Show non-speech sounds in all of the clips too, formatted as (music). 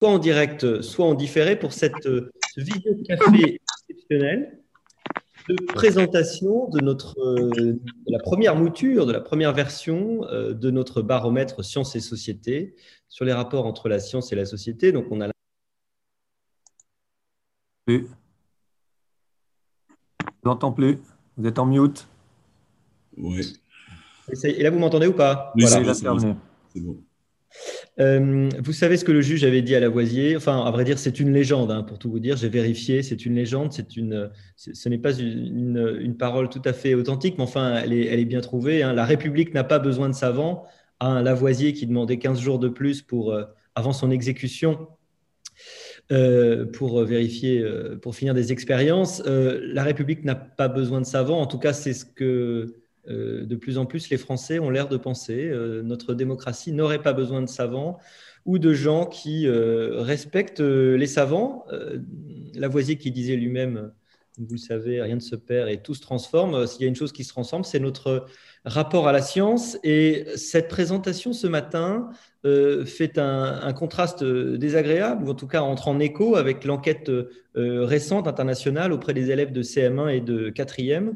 soit en direct, soit en différé pour cette euh, vidéo café exceptionnelle de présentation de, notre, euh, la première mouture, de la première version euh, de notre baromètre Sciences et Société sur les rapports entre la science et la société. Donc, on a plus. Je vous entends plus. Vous êtes en mute. Oui. Et là, vous m'entendez ou pas? Oui, Voilà, c'est bon, c'est terminé. bon. C'est bon. Euh, vous savez ce que le juge avait dit à Lavoisier? Enfin, à vrai dire, c'est une légende, hein, pour tout vous dire. J'ai vérifié, c'est une légende. C'est une, ce n'est pas une, parole tout à fait authentique, mais enfin, elle est, bien trouvée. hein. La République n'a pas besoin de savants. Lavoisier qui demandait 15 jours de plus pour, euh, avant son exécution euh, pour vérifier, euh, pour finir des expériences. La République n'a pas besoin de savants. En tout cas, c'est ce que de plus en plus les Français ont l'air de penser. Euh, notre démocratie n'aurait pas besoin de savants ou de gens qui euh, respectent euh, les savants. Euh, Lavoisier qui disait lui-même, euh, vous le savez, rien ne se perd et tout se transforme. Euh, S'il y a une chose qui se transforme, c'est notre rapport à la science. Et cette présentation ce matin euh, fait un, contraste euh, désagréable, ou en tout cas entre en écho avec l'enquête euh, récente internationale auprès des élèves de CM1 et de 4e,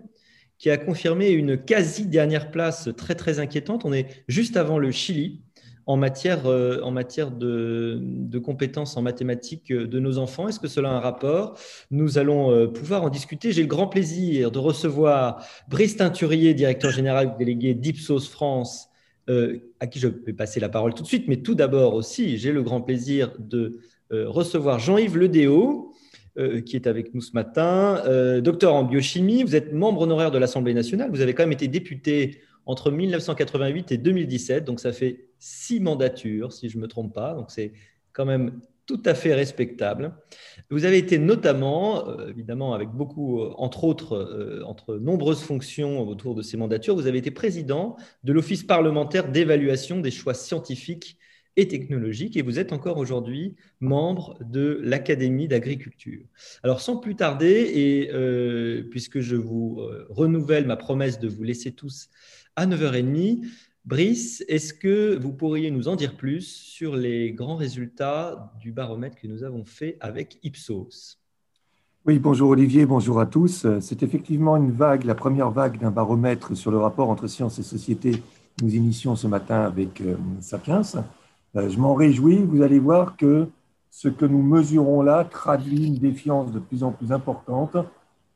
qui a confirmé une quasi dernière place très très inquiétante. On est juste avant le Chili en matière, euh, en matière de, compétences en mathématiques de nos enfants. Est-ce que cela a un rapport? Nous allons euh, pouvoir en discuter. J'ai le grand plaisir de recevoir Brice Teinturier, directeur général délégué d'Ipsos France, euh, à qui je vais passer la parole tout de suite. Mais tout d'abord aussi, j'ai le grand plaisir de recevoir Jean-Yves Ledéo, euh, qui est avec nous ce matin, euh, docteur en biochimie. Vous êtes membre honoraire de l'Assemblée nationale. Vous avez quand même été député entre 1988 et 2017, donc ça fait six mandatures, si je ne me trompe pas. Donc c'est quand même tout à fait respectable. Vous avez été notamment, euh, évidemment, avec beaucoup, entre autres, entre nombreuses fonctions autour de ces mandatures, vous avez été président de l'Office parlementaire d'évaluation des choix scientifiques et technologiques et vous êtes encore aujourd'hui membre de l'Académie d'agriculture. Alors sans plus tarder, et euh, puisque je vous euh, renouvelle ma promesse de vous laisser tous à 9h30, Brice, est-ce que vous pourriez nous en dire plus sur les grands résultats du baromètre que nous avons fait avec Ipsos? Oui, bonjour Olivier, bonjour à tous. C'est effectivement une vague, la première vague d'un baromètre sur le rapport entre science et société nous initions ce matin avec euh, Sapiens. Euh, je m'en réjouis. Vous allez voir que ce que nous mesurons là traduit une défiance de plus en plus importante.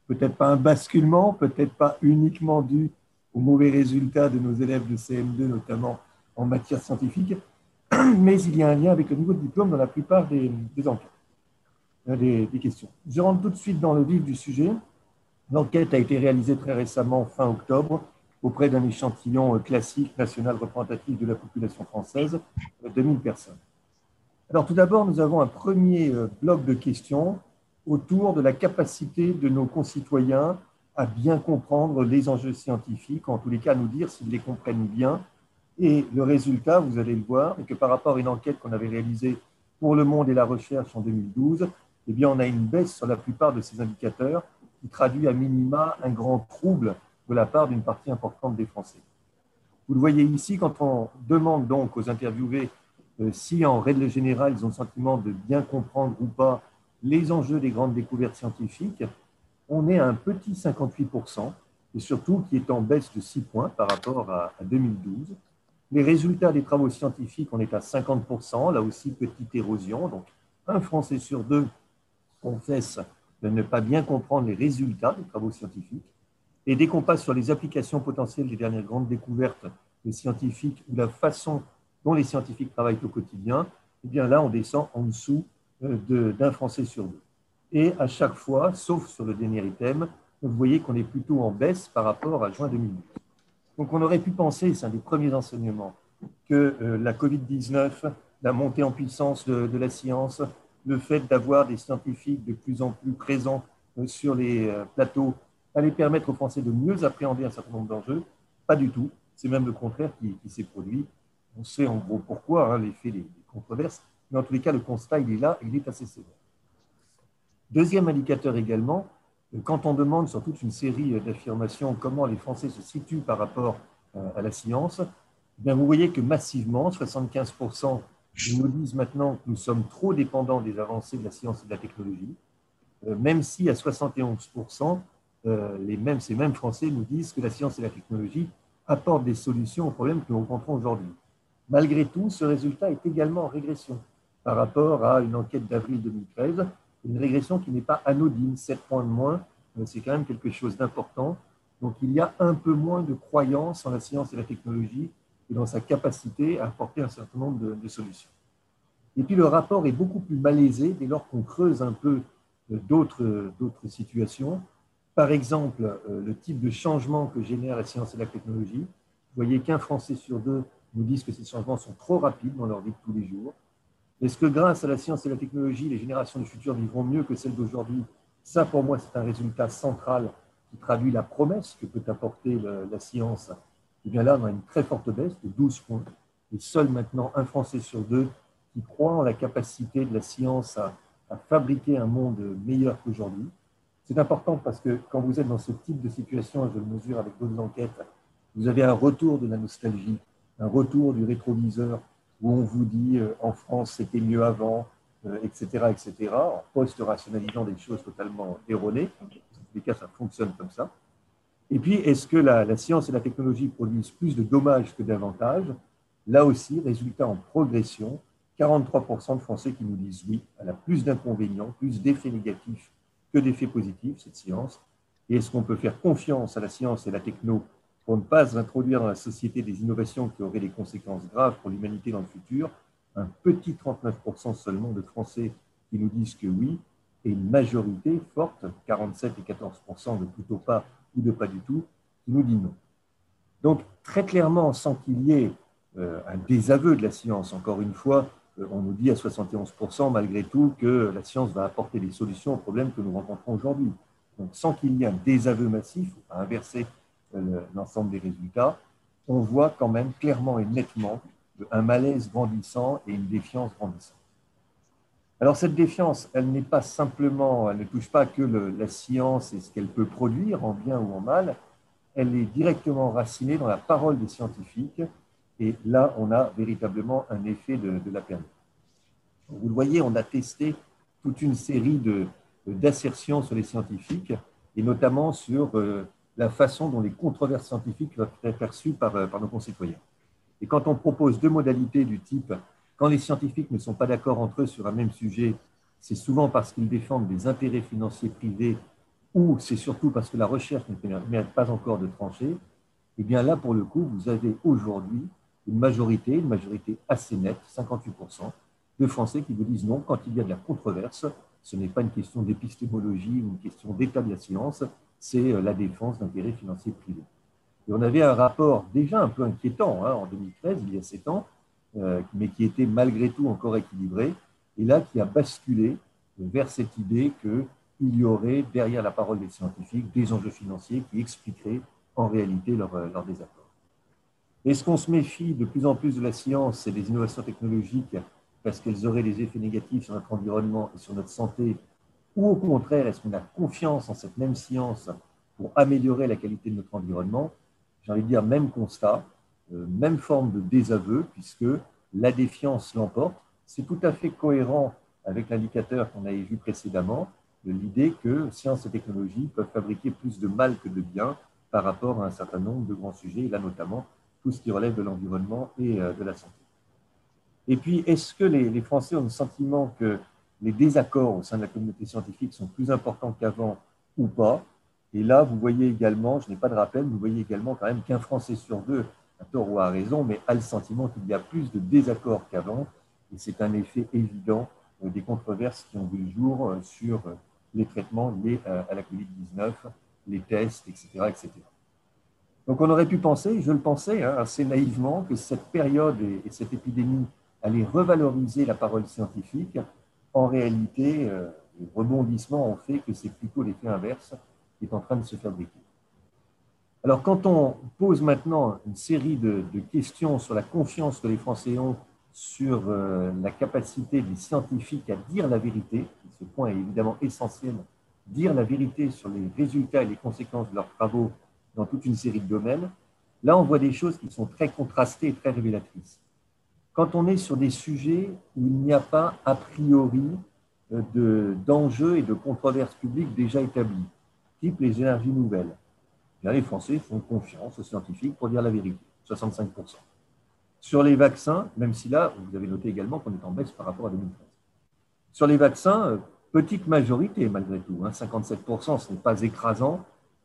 Peut-être pas un basculement, peut-être pas uniquement dû aux mauvais résultats de nos élèves de CM2, notamment en matière scientifique, (clears throat) mais il y a un lien avec le niveau de diplôme dans la plupart des, enquêtes, euh, des questions. Je rentre tout de suite dans le vif du sujet. L'enquête a été réalisée très récemment, fin octobre, auprès d'un échantillon euh, classique national représentatif de la population française, de 2000 personnes. Alors tout d'abord, nous avons un premier euh, bloc de questions autour de la capacité de nos concitoyens à bien comprendre les enjeux scientifiques, en tous les cas nous dire s'ils les comprennent bien. Et le résultat, vous allez le voir, est que par rapport à une enquête qu'on avait réalisée pour Le Monde et la Recherche en 2012, eh bien, on a une baisse sur la plupart de ces indicateurs qui traduit à minima un grand trouble de la part d'une partie importante des Français. Vous le voyez ici, quand on demande donc aux interviewés euh, si en règle générale ils ont le sentiment de bien comprendre ou pas les enjeux des grandes découvertes scientifiques, on est à un petit 58%, et surtout qui est en baisse de 6 points par rapport à, à 2012. Les résultats des travaux scientifiques, on est à 50%, là aussi petite érosion, donc un Français sur deux confesse de ne pas bien comprendre les résultats des travaux scientifiques. Et dès qu'on passe sur les applications potentielles des dernières grandes découvertes des scientifiques ou la façon dont les scientifiques travaillent au quotidien, eh bien là, on descend en dessous euh, d'un Français sur deux. Et à chaque fois, sauf sur le dernier item, vous voyez qu'on est plutôt en baisse par rapport à juin 2012. Donc on aurait pu penser, c'est un des premiers enseignements, que euh, la Covid-19, la montée en puissance de, de, la science, le fait d'avoir des scientifiques de plus en plus présents euh, sur les plateaux allait permettre aux Français de mieux appréhender un certain nombre d'enjeux. Pas du tout. C'est même le contraire qui, s'est produit. On sait en gros pourquoi, hein, l'effet des, controverses, mais en tous les cas, le constat, il est là, il est assez sévère. Deuxième indicateur également, quand on demande sur toute une série d'affirmations comment les Français se situent par rapport à la science, bien vous voyez que massivement, 75% Ils nous disent maintenant que nous sommes trop dépendants des avancées de la science et de la technologie, euh, même si à 71%, euh, les mêmes, ces mêmes Français nous disent que la science et la technologie apportent des solutions aux problèmes que nous rencontrons aujourd'hui. Malgré tout, ce résultat est également en régression par rapport à une enquête d'avril 2013, une régression qui n'est pas anodine, 7 points de moins, c'est quand même quelque chose d'important. Donc il y a un peu moins de croyance en la science et la technologie et dans sa capacité à apporter un certain nombre de, solutions. Et puis le rapport est beaucoup plus malaisé dès lors qu'on creuse un peu euh, d'autres situations. Par exemple, euh, le type de changement que génère la science et la technologie. Vous voyez qu'un Français sur deux nous disent que ces changements sont trop rapides dans leur vie de tous les jours. Est-ce que grâce à la science et la technologie, les générations du futur vivront mieux que celles d'aujourd'hui? Ça, pour moi, c'est un résultat central qui traduit la promesse que peut apporter la science et eh bien là, on a une très forte baisse de 12 points. Et seul maintenant un Français sur deux qui croit en la capacité de la science à, fabriquer un monde meilleur qu'aujourd'hui. C'est important parce que quand vous êtes dans ce type de situation, et je le mesure avec d'autres enquêtes, vous avez un retour de la nostalgie, un retour du rétroviseur où on vous dit euh, en France c'était mieux avant, etc., euh, etc., en post-rationalisant des choses totalement erronées. Dans tous les cas, ça fonctionne comme ça. Et puis, est-ce que la, science et la technologie produisent plus de dommages que d'avantages? Là aussi, résultat en progression, 43% de Français qui nous disent oui, elle a plus d'inconvénients, plus d'effets négatifs que d'effets positifs, cette science. Et est-ce qu'on peut faire confiance à la science et la techno pour ne pas introduire dans la société des innovations qui auraient des conséquences graves pour l'humanité dans le futur? Un petit 39% seulement de Français qui nous disent que oui, et une majorité forte, 47 et 14% de plutôt pas ou de pas du tout, qui nous dit non. Donc, très clairement, sans qu'il y ait euh, un désaveu de la science, encore une fois, on nous dit à 71% malgré tout que la science va apporter des solutions aux problèmes que nous rencontrons aujourd'hui. Donc, sans qu'il y ait un désaveu massif, à inverser euh, l'ensemble des résultats, on voit quand même clairement et nettement un malaise grandissant et une défiance grandissante. Alors cette défiance, elle n'est pas simplement, elle ne touche pas que la science et ce qu'elle peut produire en bien ou en mal, elle est directement racinée dans la parole des scientifiques et là on a véritablement un effet de, la période. Vous le voyez, on a testé toute une série d'assertions sur les scientifiques et notamment sur euh, la façon dont les controverses scientifiques doivent être perçues par, euh, par nos concitoyens. Et quand on propose deux modalités du type quand les scientifiques ne sont pas d'accord entre eux sur un même sujet, c'est souvent parce qu'ils défendent des intérêts financiers privés ou c'est surtout parce que la recherche ne permet pas encore de trancher. Et eh bien là, pour le coup, vous avez aujourd'hui une majorité, une majorité assez nette, 58%, de Français qui vous disent non, quand il y a de la controverse, ce n'est pas une question d'épistémologie ou une question d'état de la science, c'est euh, la défense d'intérêts financiers privés. Et on avait un rapport déjà un peu inquiétant hein, en 2013, il y a sept ans, euh, mais qui était malgré tout encore équilibré, et là qui a basculé vers cette idée qu'il y aurait derrière la parole des scientifiques des enjeux financiers qui expliqueraient en réalité leur, euh, leur désaccord. Est-ce qu'on se méfie de plus en plus de la science et des innovations technologiques parce qu'elles auraient des effets négatifs sur notre environnement et sur notre santé? Ou au contraire, est-ce qu'on a confiance en cette même science pour améliorer la qualité de notre environnement? J'ai envie de dire même constat. Euh, même forme de désaveu, puisque la défiance l'emporte. C'est tout à fait cohérent avec l'indicateur qu'on avait vu précédemment, de l'idée que science et technologie peuvent fabriquer plus de mal que de bien par rapport à un certain nombre de grands sujets, et là notamment tout ce qui relève de l'environnement et euh, de la santé. Et puis, est-ce que les, Français ont le sentiment que les désaccords au sein de la communauté scientifique sont plus importants qu'avant ou pas? Et là, vous voyez également, je n'ai pas de rappel, vous voyez également quand même qu'un Français sur deux à tort ou à raison, mais a le sentiment qu'il y a plus de désaccords qu'avant. Et c'est un effet évident euh, des controverses qui ont vu le jour euh, sur les traitements liés à la Covid-19, les tests, etc., etc. Donc on aurait pu penser, je le pensais hein, assez naïvement, que cette période et, cette épidémie allait revaloriser la parole scientifique. En réalité, les rebondissements ont fait que c'est plutôt l'effet inverse qui est en train de se fabriquer. Alors, quand on pose maintenant une série de, questions sur la confiance que les Français ont sur euh, la capacité des scientifiques à dire la vérité, ce point est évidemment essentiel, dire la vérité sur les résultats et les conséquences de leurs travaux dans toute une série de domaines, là, on voit des choses qui sont très contrastées et très révélatrices. quand on est sur des sujets où il n'y a pas a priori d'enjeux et de controverses publiques déjà établis, type les énergies nouvelles. les Français font confiance aux scientifiques pour dire la vérité, 65%. Sur les vaccins, même si là, vous avez noté également qu'on est en baisse par rapport à 2013. Sur les vaccins, euh, petite majorité malgré tout, 57%, hein, ce n'est pas écrasant,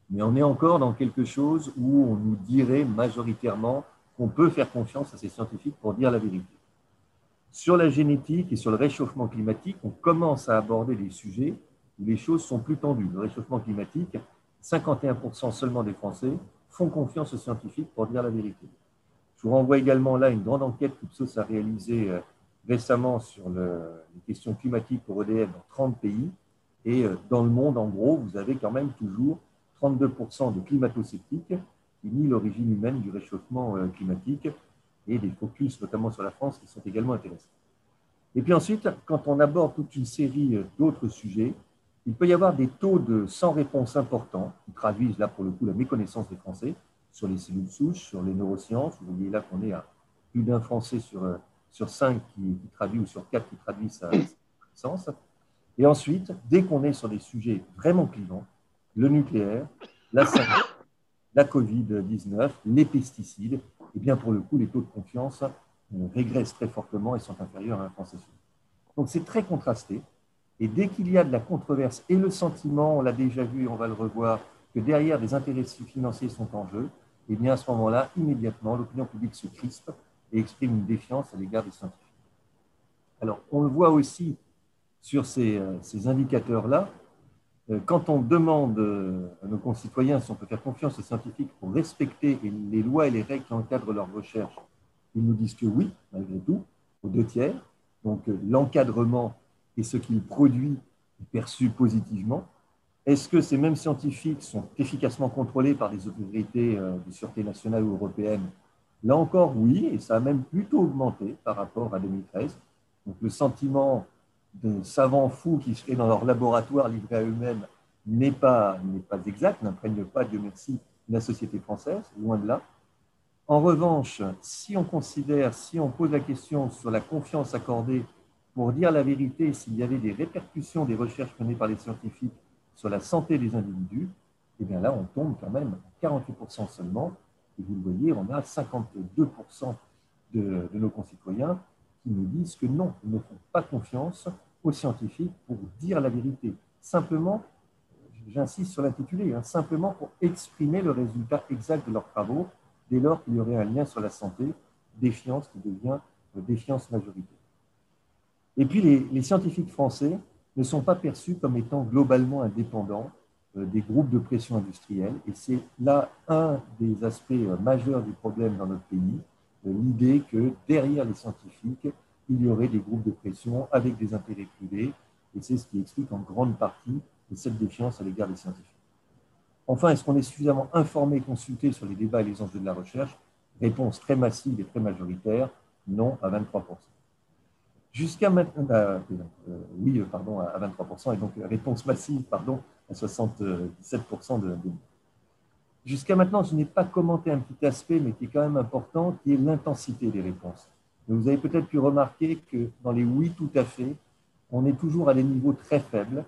mais on est encore dans quelque chose où on nous dirait majoritairement qu'on peut faire confiance à ces scientifiques pour dire la vérité. Sur la génétique et sur le réchauffement climatique, on commence à aborder des sujets où les choses sont plus tendues. Le réchauffement climatique, 51% seulement des Français font confiance aux scientifiques pour dire la vérité. Je vous renvoie également là une grande enquête qu'Ipsos a réalisée euh, récemment sur les questions climatiques pour EDF dans 30 pays. Et euh, dans le monde, en gros, vous avez quand même toujours 32% de climato-sceptiques qui nient l'origine humaine du réchauffement euh, climatique et des focus, notamment sur la France, qui sont également intéressants. Et puis ensuite, quand on aborde toute une série d'autres sujets, il peut y avoir des taux de sans réponse importants qui traduisent là pour le coup la méconnaissance des Français sur les cellules souches, sur les neurosciences. Vous voyez là qu'on est à plus d'un Français sur, euh, sur cinq qui, traduit ou sur quatre qui traduit sa connaissance. Et ensuite, dès qu'on est sur des sujets vraiment clivants, le nucléaire, la santé, la Covid-19, les pesticides, et bien pour le coup, les taux de confiance euh, régressent très fortement et sont inférieurs à un Français sur Donc c'est très contrasté. Et dès qu'il y a de la controverse et le sentiment, on l'a déjà vu et on va le revoir, que derrière des intérêts financiers sont en jeu, et eh bien à ce moment-là, immédiatement, l'opinion publique se crispe et exprime une défiance à l'égard des scientifiques. Alors, on le voit aussi sur ces, euh, ces indicateurs-là. Euh, quand on demande euh, à nos concitoyens si on peut faire confiance aux scientifiques pour respecter les lois et les règles qui encadrent leur recherche, ils nous disent que oui, malgré tout, aux deux tiers. Donc, l'encadrement et ce qu'il produit est perçu positivement. Est-ce que ces mêmes scientifiques sont efficacement contrôlés par des autorités euh, de sûreté nationale ou européenne Là encore, oui, et ça a même plutôt augmenté par rapport à 2013. Donc le sentiment de savants fous qui seraient dans leur laboratoire livrés à eux-mêmes n'est pas, pas exact, n'imprègne pas, Dieu merci, la société française, loin de là. En revanche, si on considère, si on pose la question sur la confiance accordée pour dire la vérité, s'il y avait des répercussions des recherches menées par les scientifiques sur la santé des individus, et eh bien là, on tombe quand même à 48% seulement. Et vous le voyez, on a 52% de, de, nos concitoyens qui nous disent que non, ils ne font pas confiance aux scientifiques pour dire la vérité. Simplement, j'insiste sur l'intitulé, hein, simplement pour exprimer le résultat exact de leurs travaux, dès lors qu'il y aurait un lien sur la santé, défiance qui devient défiance majoritaire. Et puis les, les scientifiques français ne sont pas perçus comme étant globalement indépendants euh, des groupes de pression industrielle. Et c'est là un des aspects euh, majeurs du problème dans notre pays, euh, l'idée que derrière les scientifiques, il y aurait des groupes de pression avec des intérêts privés. Et c'est ce qui explique en grande partie cette défiance à l'égard des scientifiques. Enfin, est-ce qu'on est suffisamment informé et consulté sur les débats et les enjeux de la recherche? Réponse très massive et très majoritaire, non à 23%. Jusqu'à maintenant, euh, euh, oui, pardon, à 23%, et donc réponse massive, pardon, à 77% de, Jusqu'à maintenant, je n'ai pas commenté un petit aspect, mais qui est quand même important, qui est l'intensité des réponses. Vous avez peut-être pu remarquer que dans les oui tout à fait, on est toujours à des niveaux très faibles,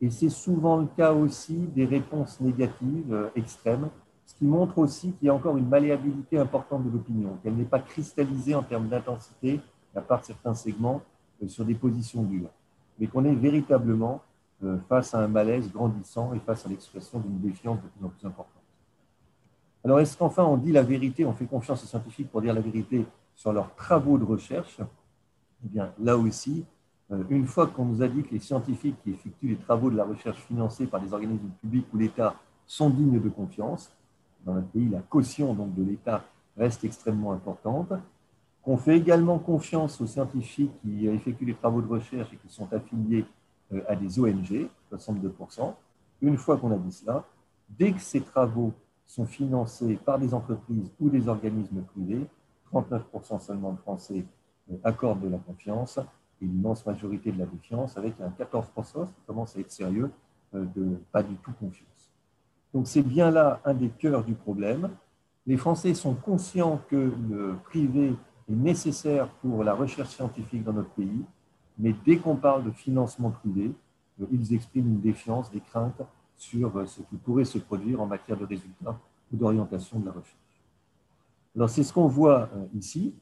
et c'est souvent le cas aussi des réponses négatives euh, extrêmes, ce qui montre aussi qu'il y a encore une malléabilité importante de l'opinion, qu'elle n'est pas cristallisée en termes d'intensité, à part certains segments euh, sur des positions dures, mais qu'on est véritablement euh, face à un malaise grandissant et face à l'expression d'une défiance de plus en plus importante. Alors, est-ce qu'enfin on dit la vérité, on fait confiance aux scientifiques pour dire la vérité sur leurs travaux de recherche? Eh bien, là aussi, euh, une fois qu'on nous a dit que les scientifiques qui effectuent les travaux de la recherche financés par des organismes publics ou l'État sont dignes de confiance, dans notre pays, la caution donc, de l'État reste extrêmement importante qu'on fait également confiance aux scientifiques qui effectuent les travaux de recherche et qui sont affiliés euh, à des ONG, 62%. Une fois qu'on a dit cela, dès que ces travaux sont financés par des entreprises ou des organismes privés, 39% seulement de Français euh, accordent de la confiance et l'immense majorité de la défiance, avec un 14% qui commence à être sérieux, euh, de pas du tout confiance. Donc c'est bien là un des cœurs du problème. Les Français sont conscients que le privé est nécessaire pour la recherche scientifique dans notre pays, mais dès qu'on parle de financement privé, ils expriment une défiance, des craintes sur ce qui pourrait se produire en matière de résultats ou d'orientation de la recherche. Alors, c'est ce qu'on voit ici.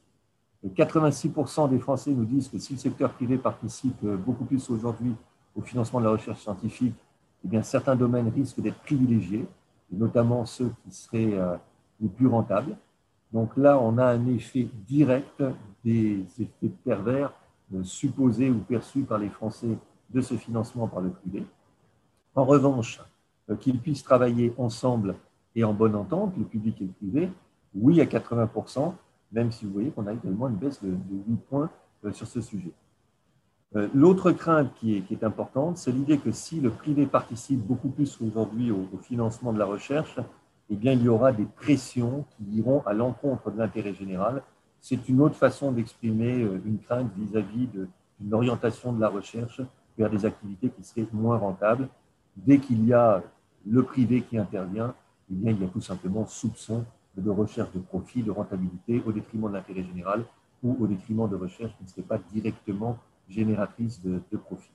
86% des Français nous disent que si le secteur privé participe beaucoup plus aujourd'hui au financement de la recherche scientifique, eh bien, certains domaines risquent d'être privilégiés, notamment ceux qui seraient euh, les plus rentables. Donc là, on a un effet direct des effets pervers euh, supposés ou perçus par les Français de ce financement par le privé. En revanche, euh, qu'ils puissent travailler ensemble et en bonne entente, le public et le privé, oui à 80%, même si vous voyez qu'on a également une baisse de, 8 points sur ce sujet. L'autre crainte qui est, importante, c'est l'idée que si le privé participe beaucoup plus aujourd'hui au, financement de la recherche, eh bien, il y aura des pressions qui iront à l'encontre de l'intérêt général. C'est une autre façon d'exprimer euh, une crainte vis-à-vis d'une orientation de la recherche vers des activités qui seraient moins rentables. Dès qu'il y a le privé qui intervient, eh bien, il y a tout simplement soupçon de recherche de profit, de rentabilité au détriment de l'intérêt général ou au détriment de recherche qui ne serait pas directement génératrice de, de profit.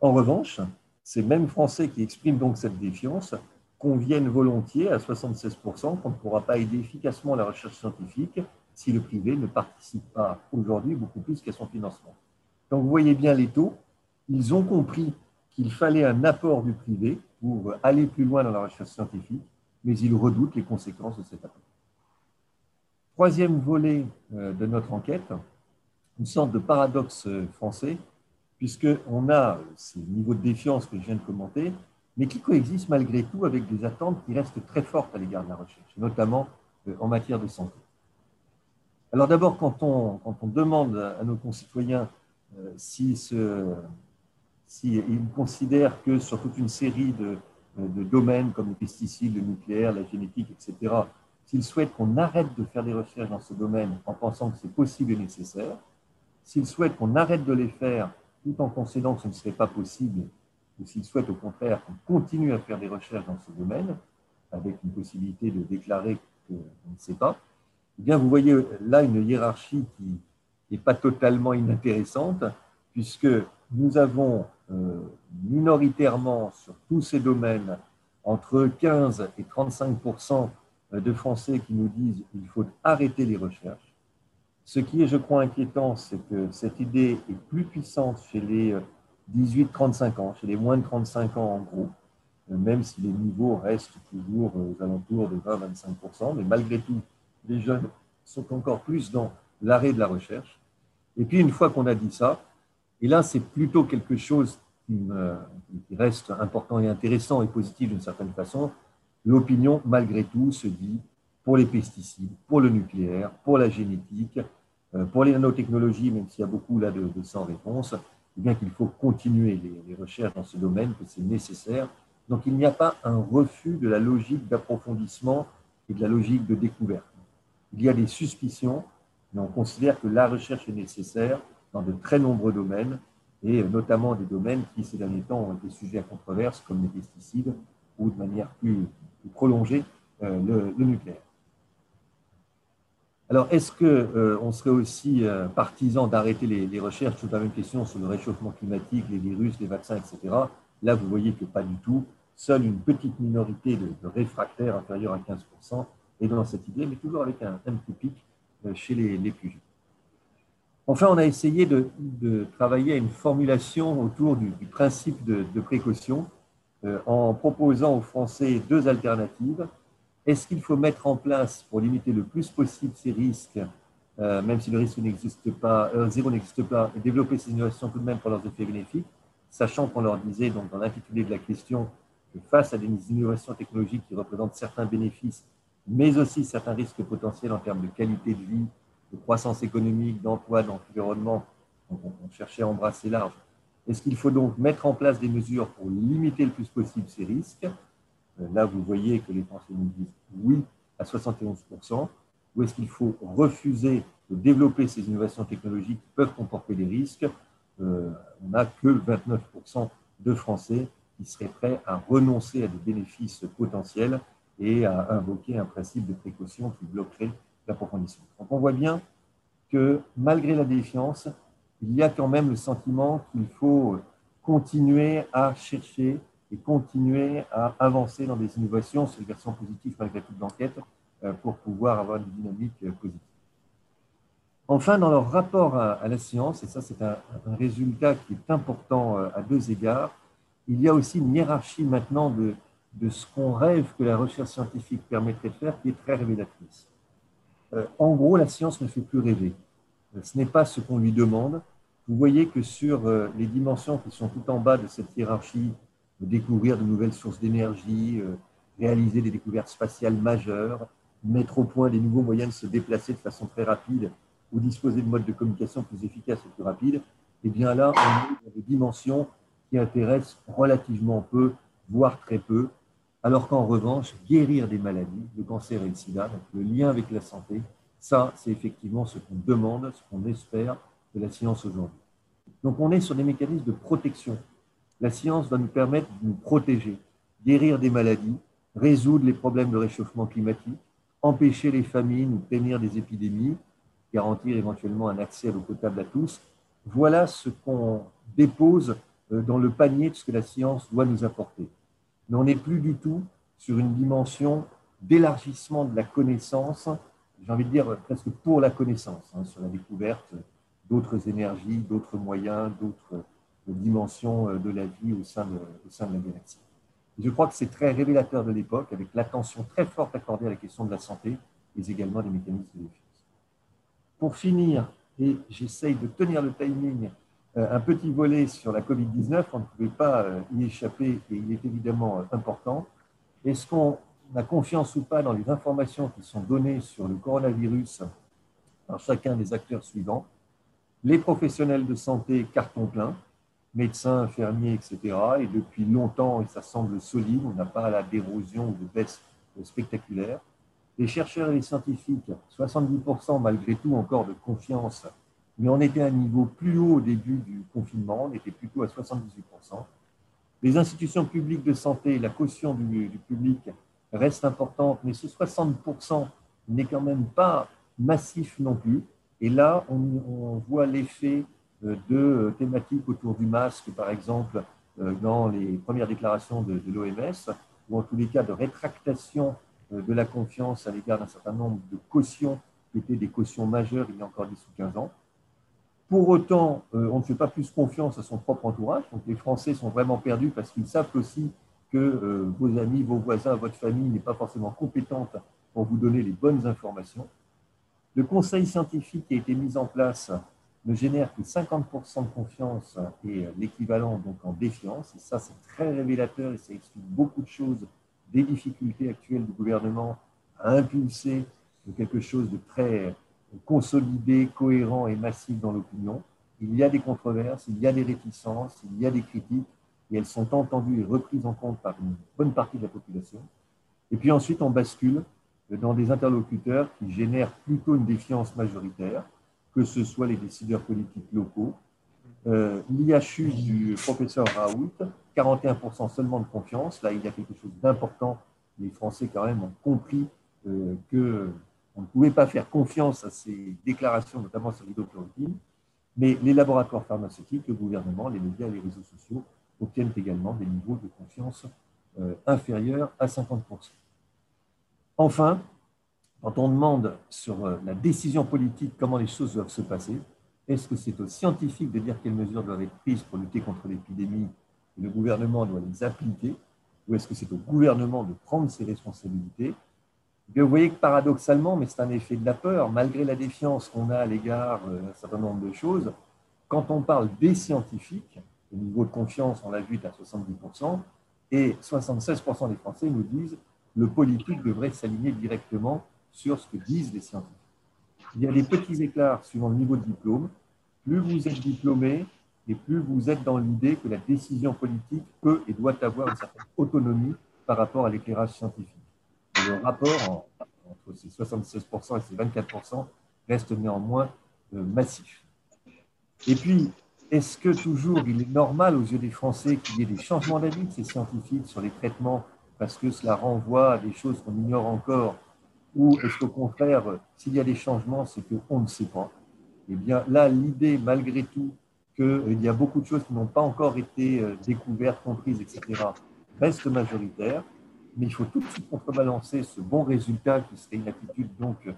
En revanche, ces mêmes Français qui expriment donc cette défiance conviennent volontiers à 76% qu'on ne pourra pas aider efficacement la recherche scientifique si le privé ne participe pas aujourd'hui beaucoup plus qu'à son financement. Donc vous voyez bien les taux, ils ont compris qu'il fallait un apport du privé pour aller plus loin dans la recherche scientifique, mais ils redoutent les conséquences de cet apport. Troisième volet euh, de notre enquête, une sorte de paradoxe français, puisqu'on a ces niveaux de défiance que je viens de commenter, mais qui coexistent malgré tout avec des attentes qui restent très fortes à l'égard de la recherche, notamment euh, en matière de santé. Alors d'abord, quand on, demande à nos concitoyens euh, s'ils si considèrent que sur toute une série de, de, domaines comme les pesticides, le nucléaire, la génétique, etc., s'ils souhaitent qu'on arrête de faire des recherches dans ce domaine en pensant que c'est possible et nécessaire, s'ils souhaitent qu'on arrête de les faire tout en concédant que ce ne serait pas possible ou s'ils souhaitent au contraire qu'on continue à faire des recherches dans ce domaine, avec une possibilité de déclarer qu'on ne sait pas, eh bien, vous voyez là une hiérarchie qui n'est pas totalement inintéressante, puisque nous avons euh, minoritairement sur tous ces domaines entre 15 et 35% de Français qui nous disent qu'il faut arrêter les recherches. Ce qui est, je crois, inquiétant, c'est que cette idée est plus puissante chez les 18-35 ans, chez les moins de 35 ans en gros, euh, même si les niveaux restent toujours aux alentours de 20-25%, mais malgré tout, les jeunes sont encore plus dans l'arrêt de la recherche. Et puis, une fois qu'on a dit ça, et là, c'est plutôt quelque chose qui, reste important et intéressant et positif d'une certaine façon, l'opinion, malgré tout, se dit, pour les pesticides, pour le nucléaire, pour la génétique, euh, pour les nanotechnologies, même s'il y a beaucoup là de, de sans réponse, eh bien qu'il faut continuer les, recherches dans ce domaine, que c'est nécessaire. Donc il n'y a pas un refus de la logique d'approfondissement et de la logique de découverte. Il y a des suspicions, mais on considère que la recherche est nécessaire dans de très nombreux domaines, et notamment des domaines qui ces derniers temps ont été sujets à controverse, comme les pesticides, ou de manière plus, prolongée, euh, le nucléaire. Alors, est-ce qu'on euh, serait aussi euh, partisan d'arrêter les, recherches? Sur la même question sur le réchauffement climatique, les virus, les vaccins, etc. Là, vous voyez que pas du tout. Seule une petite minorité de, réfractaires inférieure à 15% est dans cette idée, mais toujours avec un, petit pic chez les, plus jeunes. Enfin, on a essayé de, travailler à une formulation autour du, principe de, précaution en proposant aux Français deux alternatives. Est-ce qu'il faut mettre en place, pour limiter le plus possible ces risques, euh, même si le risque n'existe pas, euh, zéro n'existe pas, et développer ces innovations tout de même pour leurs effets bénéfiques, sachant qu'on leur disait donc dans l'intitulé de la question que face à des innovations technologiques qui représentent certains bénéfices, mais aussi certains risques potentiels en termes de qualité de vie, de croissance économique, d'emploi, d'environnement, on, cherchait à embrasser large. Est-ce qu'il faut donc mettre en place des mesures pour limiter le plus possible ces risques? Euh, là, vous voyez que les Français nous disent oui à 71%. Ou est-ce qu'il faut refuser de développer ces innovations technologiques qui peuvent comporter des risques? Euh, On n'a que 29% de Français qui seraient prêts à renoncer à des bénéfices potentiels et à invoquer un principe de précaution qui bloquerait Donc on voit bien que malgré la défiance, il y a quand même le sentiment qu'il faut continuer à chercher et continuer à avancer dans des innovations sur les versions positives malgré toute l'enquête euh, pour pouvoir avoir une dynamique euh, positive. Enfin, dans leur rapport à, la science, et ça c'est un, résultat qui est important euh, à deux égards, il y a aussi une hiérarchie maintenant de, de ce qu'on rêve que la recherche scientifique permettrait de faire qui est très révélatrice. En gros, la science ne fait plus rêver. Ce n'est pas ce qu'on lui demande. Vous voyez que sur les dimensions qui sont tout en bas de cette hiérarchie, découvrir de nouvelles sources d'énergie, réaliser des découvertes spatiales majeures, mettre au point des nouveaux moyens de se déplacer de façon très rapide ou disposer de modes de communication plus efficaces et plus rapides, et eh bien là, on est dans des dimensions qui intéressent relativement peu, voire très peu, alors qu'en revanche, guérir des maladies, le cancer et le sida, le lien avec la santé, ça, c'est effectivement ce qu'on demande, ce qu'on espère de la science aujourd'hui. Donc on est sur des mécanismes de protection. La science va nous permettre de nous protéger, guérir des maladies, résoudre les problèmes de réchauffement climatique, empêcher les famines ou prévenir des épidémies, garantir éventuellement un accès à l'eau potable à tous. Voilà ce qu'on dépose euh, dans le panier de ce que la science doit nous apporter. Mais on n'est plus du tout sur une dimension d'élargissement de la connaissance, j'ai envie de dire presque pour la connaissance, hein, sur la découverte d'autres énergies, d'autres moyens, d'autres dimensions euh, de la vie au sein de, la galaxie. Je crois que c'est très révélateur de l'époque, avec l'attention très forte accordée à la question de la santé, mais également des mécanismes de défense. Pour finir, et j'essaye de tenir le timing, un petit volet sur la Covid-19, on ne pouvait pas euh, y échapper et il est évidemment euh, important. Est-ce qu'on a confiance ou pas dans les informations qui sont données sur le coronavirus par chacun des acteurs suivants? Les professionnels de santé carton plein, médecins, infirmiers, etc. Et depuis longtemps, et ça semble solide, on n'a pas la d'érosion ou de baisse spectaculaire. Les chercheurs et les scientifiques, 70% malgré tout encore de confiance, mais on était à un niveau plus haut au début du confinement, on était plutôt à 78%. Les institutions publiques de santé, la caution du, public reste importante, mais ce 60% n'est quand même pas massif non plus. Et là, on, voit l'effet euh, de euh, thématiques autour du masque, par exemple, euh, dans les premières déclarations de, l'OMS, ou en tous les cas de rétractation de la confiance à l'égard d'un certain nombre de cautions qui étaient des cautions majeures il y a encore 10 ou 15 ans. Pour autant, on ne fait pas plus confiance à son propre entourage. Donc les Français sont vraiment perdus parce qu'ils savent aussi que vos amis, vos voisins, votre famille n'est pas forcément compétente pour vous donner les bonnes informations. Le conseil scientifique qui a été mis en place ne génère que 50% de confiance et l'équivalent donc en défiance. Et ça, c'est très révélateur et ça explique beaucoup de choses des difficultés actuelles du gouvernement à impulser quelque chose de très consolidé, cohérent et massif dans l'opinion. Il y a des controverses, il y a des réticences, il y a des critiques, et elles sont entendues et reprises en compte par une bonne partie de la population. Et puis ensuite, on bascule dans des interlocuteurs qui génèrent plutôt une défiance majoritaire, que ce soit les décideurs politiques locaux. Euh, L'IHU du professeur Raoult, 41% seulement de confiance. Là, il y a quelque chose d'important. Les Français, quand même, ont compris euh, qu'on ne pouvait pas faire confiance à ces déclarations, notamment sur l'hydrochloroquine. Mais les laboratoires pharmaceutiques, le gouvernement, les médias et les réseaux sociaux obtiennent également des niveaux de confiance euh, inférieurs à 50%. Enfin, quand on demande sur euh, la décision politique comment les choses doivent se passer, est-ce que c'est aux scientifiques de dire quelles mesures doivent être prises pour lutter contre l'épidémie et le gouvernement doit les appliquer Ou est-ce que c'est au gouvernement de prendre ses responsabilités Vous voyez que paradoxalement, mais c'est un effet de la peur, malgré la défiance qu'on a à l'égard euh, d'un certain nombre de choses, quand on parle des scientifiques, le niveau de confiance, on l'a vu, est à 70%, et 76% des Français nous disent le politique devrait s'aligner directement sur ce que disent les scientifiques. Il y a des petits écarts suivant le niveau de diplôme. Plus vous êtes diplômé, et plus vous êtes dans l'idée que la décision politique peut et doit avoir une certaine autonomie par rapport à l'éclairage scientifique. Le rapport entre ces 76% et ces 24% reste néanmoins euh, massif. Et puis, est-ce que toujours il est normal aux yeux des Français qu'il y ait des changements d'avis de ces scientifiques sur les traitements parce que cela renvoie à des choses qu'on ignore encore? Ou est-ce qu'au contraire, s'il y a des changements, c'est qu'on ne sait pas? Eh bien là, l'idée, malgré tout, qu'il y a beaucoup de choses qui n'ont pas encore été découvertes, comprises, etc., reste majoritaire. Mais il faut tout de suite contrebalancer ce bon résultat qui serait une attitude donc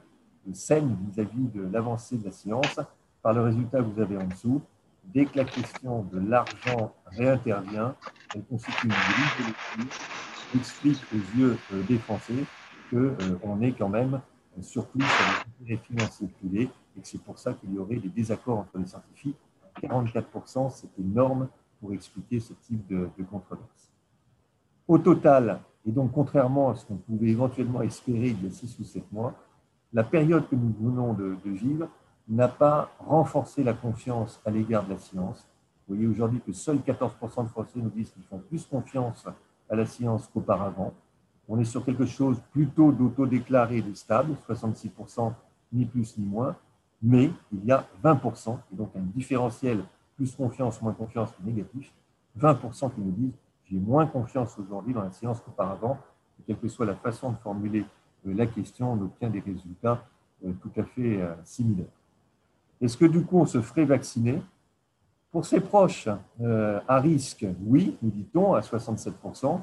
saine vis-à-vis de l'avancée de la science par le résultat que vous avez en dessous. Dès que la question de l'argent réintervient, elle constitue une grille de qui explique aux yeux euh, des Français qu'on euh, est quand même surplus sur les intérêts financiers privés et que c'est pour ça qu'il y aurait des désaccords entre les scientifiques. 44%, c'est énorme pour expliquer ce type de, de controverse. Au total, et donc contrairement à ce qu'on pouvait éventuellement espérer il y a 6 ou 7 mois, la période que nous venons de, vivre n'a pas renforcé la confiance à l'égard de la science. Vous voyez aujourd'hui que seuls 14% de Français nous disent qu'ils font plus confiance à la science qu'auparavant. On est sur quelque chose plutôt d'autodéclaré de stable, 66%, ni plus ni moins, mais il y a 20%, et donc un différentiel plus confiance, moins confiance négatif, 20% qui nous disent j'ai moins confiance aujourd'hui dans la science qu'auparavant, quelle que soit la façon de formuler la question, on obtient des résultats euh, tout à fait euh, similaires. Est-ce que du coup, on se ferait vacciner? Pour ses proches, euh, à risque, oui, nous dit-on, à 67%,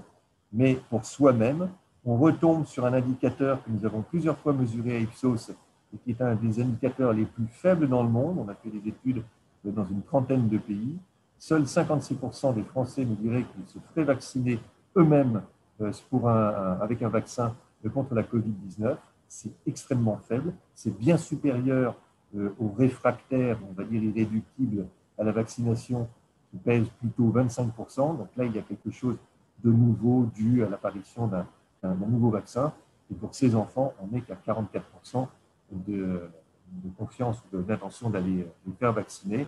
mais pour soi-même, on retombe sur un indicateur que nous avons plusieurs fois mesuré à Ipsos et qui est un des indicateurs les plus faibles dans le monde. On a fait des études dans une trentaine de pays. Seuls 56% des Français nous diraient qu'ils se feraient vacciner eux-mêmes avec un vaccin contre la Covid-19, c'est extrêmement faible, c'est bien supérieur euh, aux réfractaires, on va dire irréductibles à la vaccination, qui pèsent plutôt 25%. Donc là, il y a quelque chose de nouveau dû à l'apparition d'un nouveau vaccin. Et pour ces enfants, on n'est qu'à 44% de, de, confiance, d'intention d'aller les faire vacciner.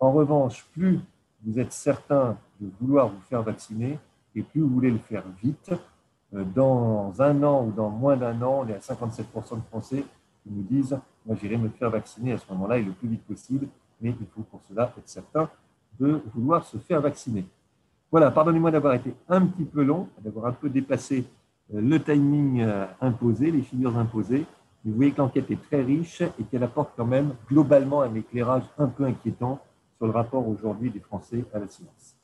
En revanche, plus vous êtes certain de vouloir vous faire vacciner et plus vous voulez le faire vite, euh, dans un an ou dans moins d'un an, on est à 57% de Français qui nous disent Moi, j'irai me faire vacciner à ce moment-là et le plus vite possible, mais il faut pour cela être certain de vouloir se faire vacciner. Voilà, pardonnez-moi d'avoir été un petit peu long, d'avoir un peu dépassé euh, le timing euh, imposé, les figures imposées. Mais vous voyez que l'enquête est très riche et qu'elle apporte quand même globalement un éclairage un peu inquiétant sur le rapport aujourd'hui des Français à la science.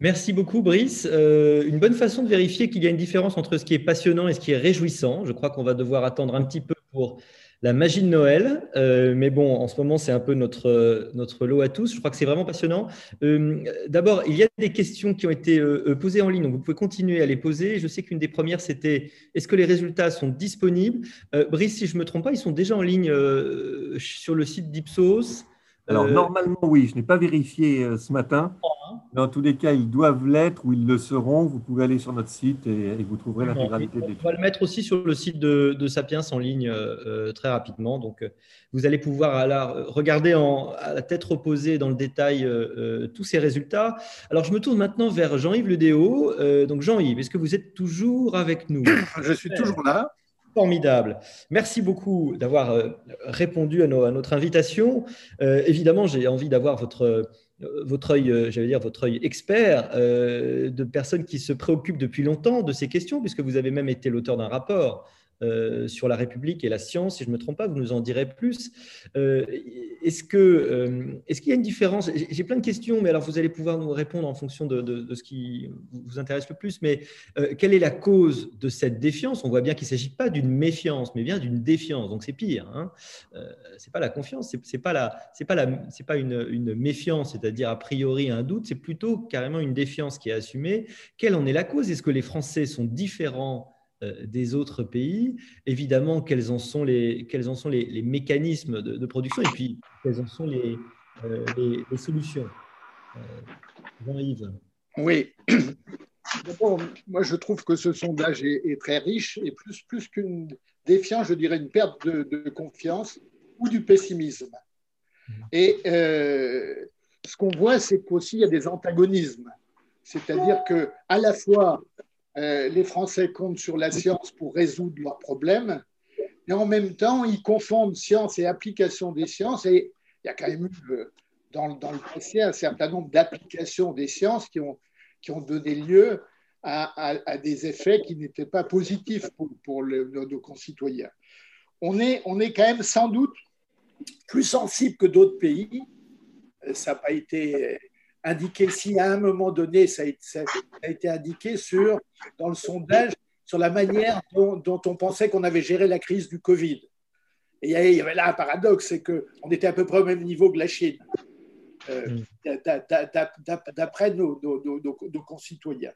Merci beaucoup, Brice. Euh, une bonne façon de vérifier qu'il y a une différence entre ce qui est passionnant et ce qui est réjouissant. Je crois qu'on va devoir attendre un petit peu pour la magie de Noël. Euh, mais bon, en ce moment, c'est un peu notre, notre lot à tous. Je crois que c'est vraiment passionnant. Euh, d'abord, il y a des questions qui ont été posées en ligne, donc vous pouvez continuer à les poser. Je sais qu'une des premières, c'était est-ce que les résultats sont disponibles? Brice, si je ne me trompe pas, ils sont déjà en ligne sur le site d'Ipsos. Alors, normalement, oui, je n'ai pas vérifié ce matin. Mais en tous les cas, ils doivent l'être ou ils le seront. Vous pouvez aller sur notre site et, vous trouverez l'intégralité de l'étude. On va le mettre aussi sur le site de, Sapiens en ligne euh, euh, très rapidement. Donc, euh, vous allez pouvoir regarder en, à la tête reposée dans le détail tous ces résultats. Alors, je me tourne maintenant vers Jean-Yves Ledéo. donc, Jean-Yves, est-ce que vous êtes toujours avec nous? Je suis toujours là. Formidable. Merci beaucoup d'avoir répondu à, notre invitation. évidemment, j'ai envie d'avoir votre euh, votre œil, euh, j'allais votre œil expert euh, de personnes qui se préoccupent depuis longtemps de ces questions, puisque vous avez même été l'auteur d'un rapport euh, sur la République et la science, si je ne me trompe pas, vous nous en direz plus. Euh, est-ce que euh, est-ce qu'il y a une différence? J'ai plein de questions, mais alors vous allez pouvoir nous répondre en fonction de, ce qui vous intéresse le plus. Mais quelle est la cause de cette défiance? On voit bien qu'il ne s'agit pas d'une méfiance, mais bien d'une défiance. Donc c'est pire. Hein c'est pas la confiance, c'est pas la, c'est pas la, c'est pas une, méfiance, c'est-à-dire a priori un doute. C'est plutôt carrément une défiance qui est assumée. Quelle en est la cause? Est-ce que les Français sont différents des autres pays. Évidemment, quels en sont les, quels en sont les, mécanismes de, production et puis quelles en sont les, euh, les, solutions. Euh, Jean-Yves. Oui. (coughs) moi, je trouve que ce sondage est, très riche et plus, plus qu'une défiance, je dirais une perte de, confiance ou du pessimisme. Mmh. Et ce qu'on voit, c'est qu'aussi il y a des antagonismes. C'est-à-dire que à la fois euh, les Français comptent sur la science pour résoudre leurs problèmes, et en même temps, ils confondent science et application des sciences. Et il y a quand même eu euh, dans, le passé un certain nombre d'applications des sciences qui ont, qui ont donné lieu à, des effets qui n'étaient pas positifs pour, nos, concitoyens. On est, on est quand même sans doute plus sensible que d'autres pays. Ça n'a pas été indiqué si à un moment donné, ça a, été indiqué sur, dans le sondage sur la manière dont, on pensait qu'on avait géré la crise du Covid. Et il y avait là un paradoxe, c'est qu'on était à peu près au même niveau que la Chine, euh, d'après nos, concitoyens.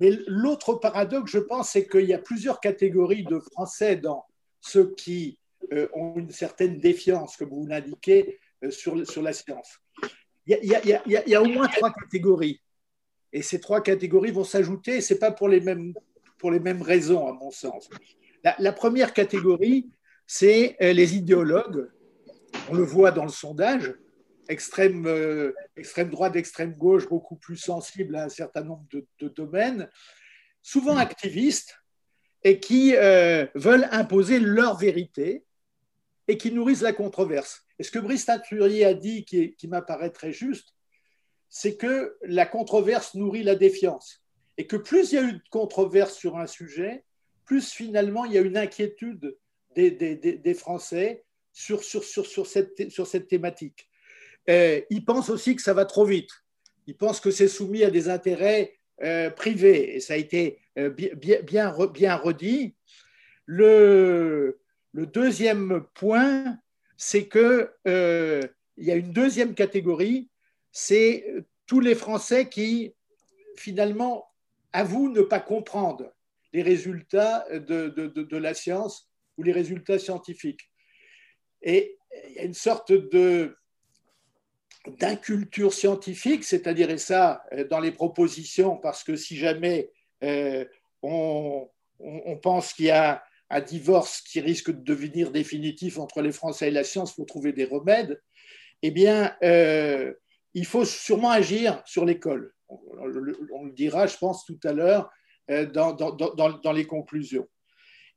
Mais l'autre paradoxe, je pense, c'est qu'il y a plusieurs catégories de Français dans ceux qui euh, ont une certaine défiance, comme vous l'indiquez, euh, sur, sur la science. Il y, a, au moins trois catégories. Et ces trois catégories vont s'ajouter, ce n'est pas pour les, mêmes, pour les mêmes raisons, à mon sens. La, première catégorie, c'est euh, les idéologues. On le voit dans le sondage, extrême, extrême droite, extrême gauche, beaucoup plus sensibles à un certain nombre de, de domaines, souvent activistes, et qui euh, veulent imposer leur vérité et qui nourrissent la controverse. Et ce que Brice Teinturier a dit, qui, m'apparaît très juste, c'est que la controverse nourrit la défiance. Et que plus il y a eu de controverse sur un sujet, plus finalement il y a une inquiétude des, Français sur, sur, sur, sur, cette, sur cette thématique. Ils pensent aussi que ça va trop vite. Ils pensent que c'est soumis à des intérêts euh, privés. Et ça a été euh, bien, bien, bien redit. Le deuxième point, c'est qu'il euh, y a une deuxième catégorie, c'est tous les Français qui, finalement, avouent ne pas comprendre les résultats de, la science ou les résultats scientifiques. Et il y a une sorte d'inculture scientifique, c'est-à-dire, et ça, dans les propositions, parce que si jamais euh, on, pense qu'il y a un divorce qui risque de devenir définitif entre les Français et la science, faut trouver des remèdes, eh bien, euh, il faut sûrement agir sur l'école. On, le dira, je pense, tout à l'heure euh, dans, dans, dans, les conclusions.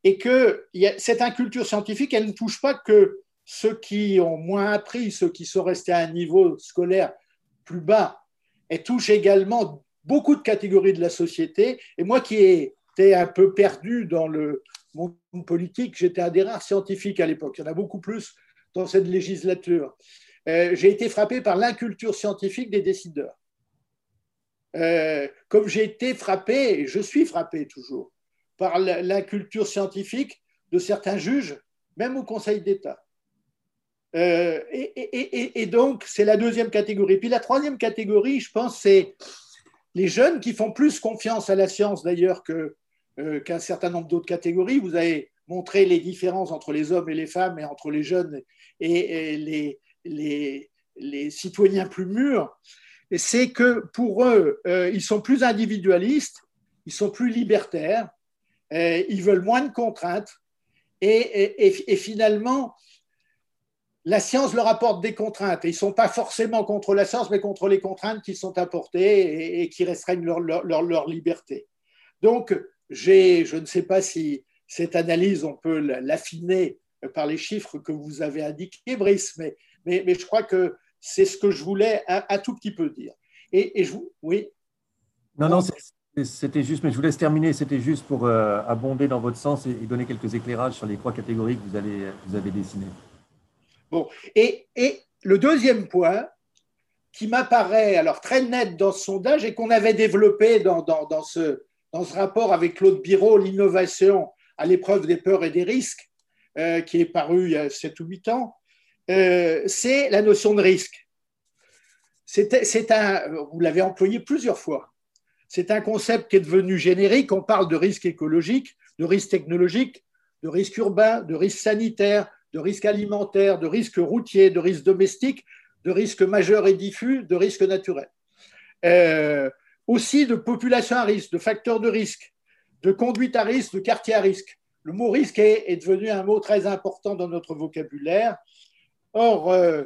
Et que cette inculture scientifique, elle ne touche pas que ceux qui ont moins appris, ceux qui sont restés à un niveau scolaire plus bas, elle touche également beaucoup de catégories de la société. Et moi qui étais un peu perdu dans le, monde politique, j'étais un des rares scientifiques à l'époque. Il y en a beaucoup plus dans cette législature. Euh, j'ai été frappé par l'inculture scientifique des décideurs. Euh, comme j'ai été frappé, et je suis frappé toujours, par l'inculture scientifique de certains juges, même au Conseil d'État. Euh, et, et, donc, c'est la deuxième catégorie. Puis la troisième catégorie, je pense, c'est les jeunes qui font plus confiance à la science d'ailleurs que, qu'un certain nombre d'autres catégories. Vous avez montré les différences entre les hommes et les femmes et entre les jeunes et, les, citoyens plus mûrs. C'est que pour eux, euh, ils sont plus individualistes, ils sont plus libertaires, euh, ils veulent moins de contraintes et, finalement, la science leur apporte des contraintes. Ils ne sont pas forcément contre la science, mais contre les contraintes qui sont apportées et, qui restreignent leur, leur liberté. Donc, je ne sais pas si cette analyse, on peut l'affiner par les chiffres que vous avez indiqués, Brice, mais, mais, mais je crois que c'est ce que je voulais un, tout petit peu dire. Et, et je vous, oui. Non, non, c'était juste, mais je vous laisse terminer. C'était juste pour euh, abonder dans votre sens et, donner quelques éclairages sur les trois catégories que vous, allez, vous avez dessinées. Bon, et, et le deuxième point qui m'apparaît alors très net dans ce sondage et qu'on avait développé dans, dans, dans ce, dans ce rapport avec Claude Biro, l'innovation à l'épreuve des peurs et des risques, euh, qui est paru il y a 7 ou 8 ans, euh, c'est la notion de risque. C'est un, vous l'avez employé plusieurs fois. C'est un concept qui est devenu générique. On parle de risque écologique, de risque technologique, de risque urbain, de risque sanitaire, de risque alimentaire, de risque routier, de risque domestique, de risque majeur et diffus, de risque naturel. Euh, aussi de population à risque, de facteurs de risque, de conduite à risque, de quartier à risque. Le mot risque est, devenu un mot très important dans notre vocabulaire. Or, euh,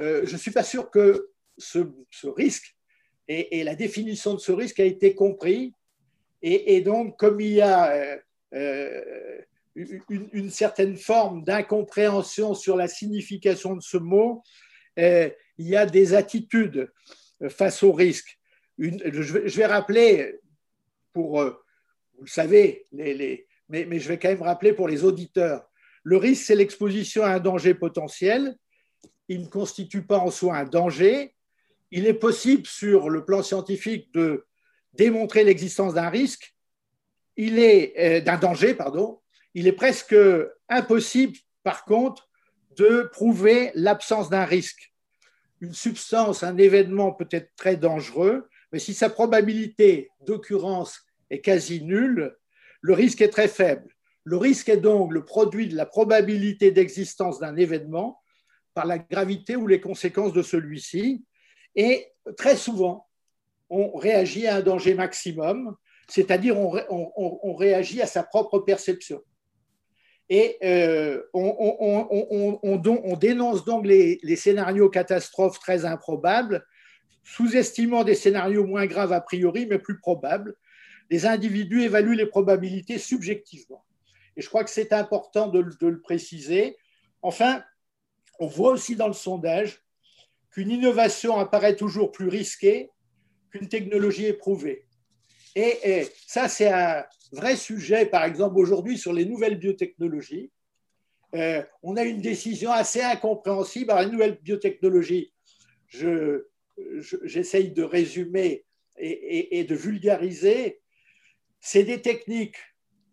euh, je ne suis pas sûr que ce, risque et, la définition de ce risque a été compris. Et, donc, comme il y a euh, une, certaine forme d'incompréhension sur la signification de ce mot, il y a des attitudes face au risque je, vais rappeler, pour, euh, vous le savez, les, mais, je vais quand même rappeler pour les auditeurs, le risque, c'est l'exposition à un danger potentiel il ne constitue pas en soi un danger. Il est possible sur le plan scientifique de démontrer l'existence d'un risque, il est euh, d'un danger, pardon. Il est presque impossible, par contre, de prouver l'absence d'un risque. Une substance, un événement peut être très dangereux, mais si sa probabilité d'occurrence est quasi nulle, le risque est très faible. Le risque est donc le produit de la probabilité d'existence d'un événement par la gravité ou les conséquences de celui-ci. Et très souvent, on réagit à un danger maximum, c'est-à-dire on, réagit à sa propre perception. Et euh, on, dénonce donc les, les, scénarios catastrophes très improbables, sous-estimant des scénarios moins graves a priori, mais plus probables. Les individus évaluent les probabilités subjectivement. Et je crois que c'est important de, le préciser. Enfin, on voit aussi dans le sondage qu'une innovation apparaît toujours plus risquée qu'une technologie éprouvée. Et, ça, c'est un vrai sujet, par exemple, aujourd'hui sur les nouvelles biotechnologies. Euh, on a une décision assez incompréhensible. Alors, les nouvelles biotechnologies, j'essaye de résumer et, de vulgariser. C'est des techniques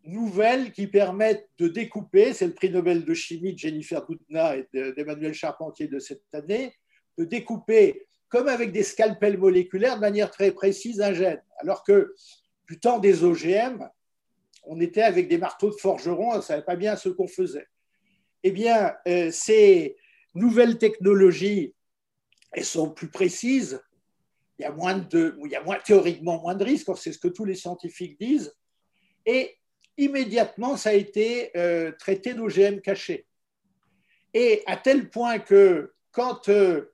nouvelles qui permettent de découper, c'est le prix Nobel de chimie de Jennifer Doudna et d'Emmanuel Charpentier de cette année, de découper comme avec des scalpels moléculaires de manière très précise un gène. Alors que du temps des OGM, on était avec des marteaux de forgeron, on ne savait pas bien ce qu'on faisait. Eh bien, euh, ces nouvelles technologies, elles sont plus précises, il y a, moins de, il y a théoriquement moins de risques, c'est ce que tous les scientifiques disent, et immédiatement, ça a été euh, traité d'OGM caché. Et à tel point que quand euh,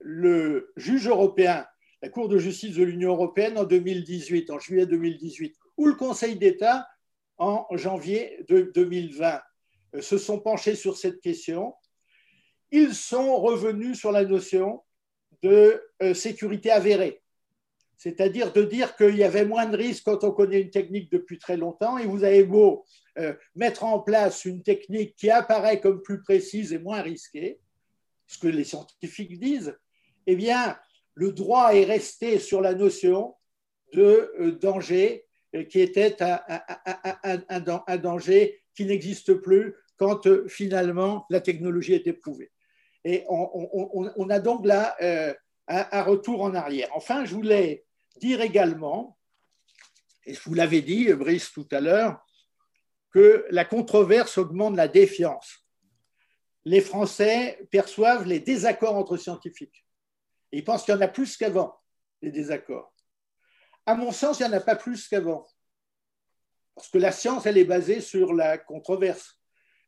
le juge européen, la Cour de justice de l'Union européenne en 2018, en juillet 2018, ou le Conseil d'État en janvier de 2020 euh, se sont penchés sur cette question, ils sont revenus sur la notion de sécurité avérée c'est-à-dire de dire qu'il y avait moins de risques quand on connaît une technique depuis très longtemps, et vous avez beau euh, mettre en place une technique qui apparaît comme plus précise et moins risquée, ce que les scientifiques disent, eh bien, le droit est resté sur la notion de euh, danger euh, qui était un, danger qui n'existe plus quand finalement la technologie est éprouvée. Et on, a donc là un, retour en arrière. Enfin, je voulais dire également, et vous l'avez dit, Brice, tout à l'heure, que la controverse augmente la défiance. Les Français perçoivent les désaccords entre scientifiques. Ils pensent qu'il y en a plus qu'avant, les désaccords. À mon sens, il n'y en a pas plus qu'avant. Parce que la science, elle est basée sur la controverse.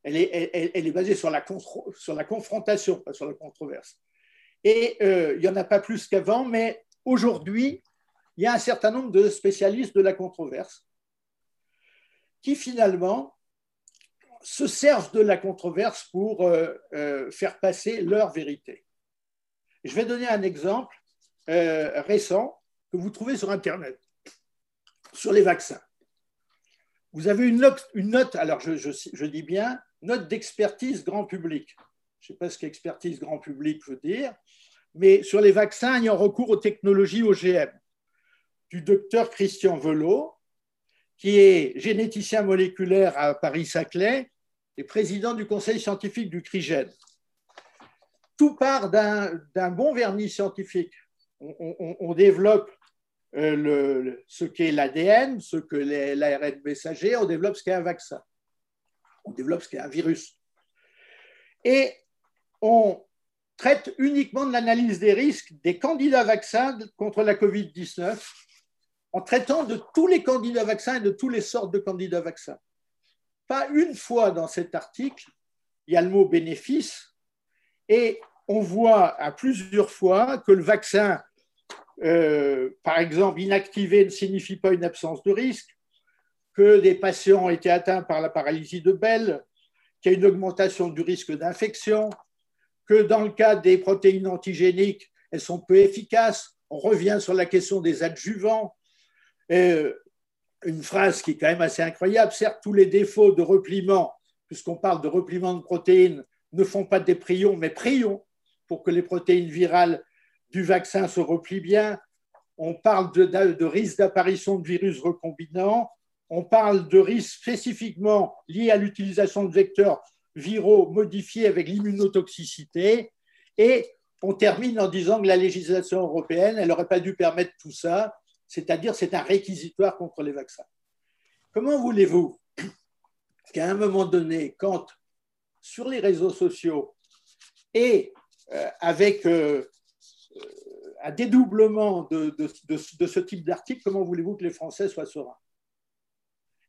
Elle est, basée sur la, confrontation, pas sur la controverse. Et euh, il n'y en a pas plus qu'avant, mais aujourd'hui, il y a un certain nombre de spécialistes de la controverse qui finalement se servent de la controverse pour euh, euh, faire passer leur vérité. Je vais donner un exemple récent que vous trouvez sur Internet, sur les vaccins. Vous avez une note, alors je dis bien, note d'expertise grand public. Je ne sais pas ce qu'expertise grand public veut dire, mais sur les vaccins, il y a recours aux technologies OGM du docteur Christian Velot, qui est généticien moléculaire à Paris-Saclay et président du conseil scientifique du CRIGEN. Tout part d'un bon vernis scientifique. On, développe euh, ce qu'est l'ADN, ce que l'ARN messager, on développe ce qu'est un vaccin, on développe ce qu'est un virus. Et on traite uniquement de l'analyse des risques des candidats vaccins contre la COVID-19 en traitant de tous les candidats vaccins et de toutes les sortes de candidats vaccins. Pas une fois dans cet article, il y a le mot bénéfice, et on voit à plusieurs fois que le vaccin, euh, par exemple, inactivé ne signifie pas une absence de risque, que des patients ont été atteints par la paralysie de Bell, qu'il y a une augmentation du risque d'infection, que dans le cas des protéines antigéniques, elles sont peu efficaces. On revient sur la question des adjuvants. Euh, une phrase qui est quand même assez incroyable. Certes, tous les défauts de repliement, puisqu'on parle de repliement de protéines, ne font pas des prions, mais prions. pour que les protéines virales du vaccin se replient bien. On parle de, de risque d'apparition de virus recombinants. On parle de risques spécifiquement liés à l'utilisation de vecteurs viraux modifiés avec l'immunotoxicité. Et on termine en disant que la législation européenne, elle n'aurait pas dû permettre tout ça, c'est-à-dire c'est un réquisitoire contre les vaccins. Comment voulez-vous (clears throat) qu'à un moment donné, quand sur les réseaux sociaux et euh, avec euh, euh, un dédoublement de, ce type d'article, comment voulez-vous que les Français soient sereins?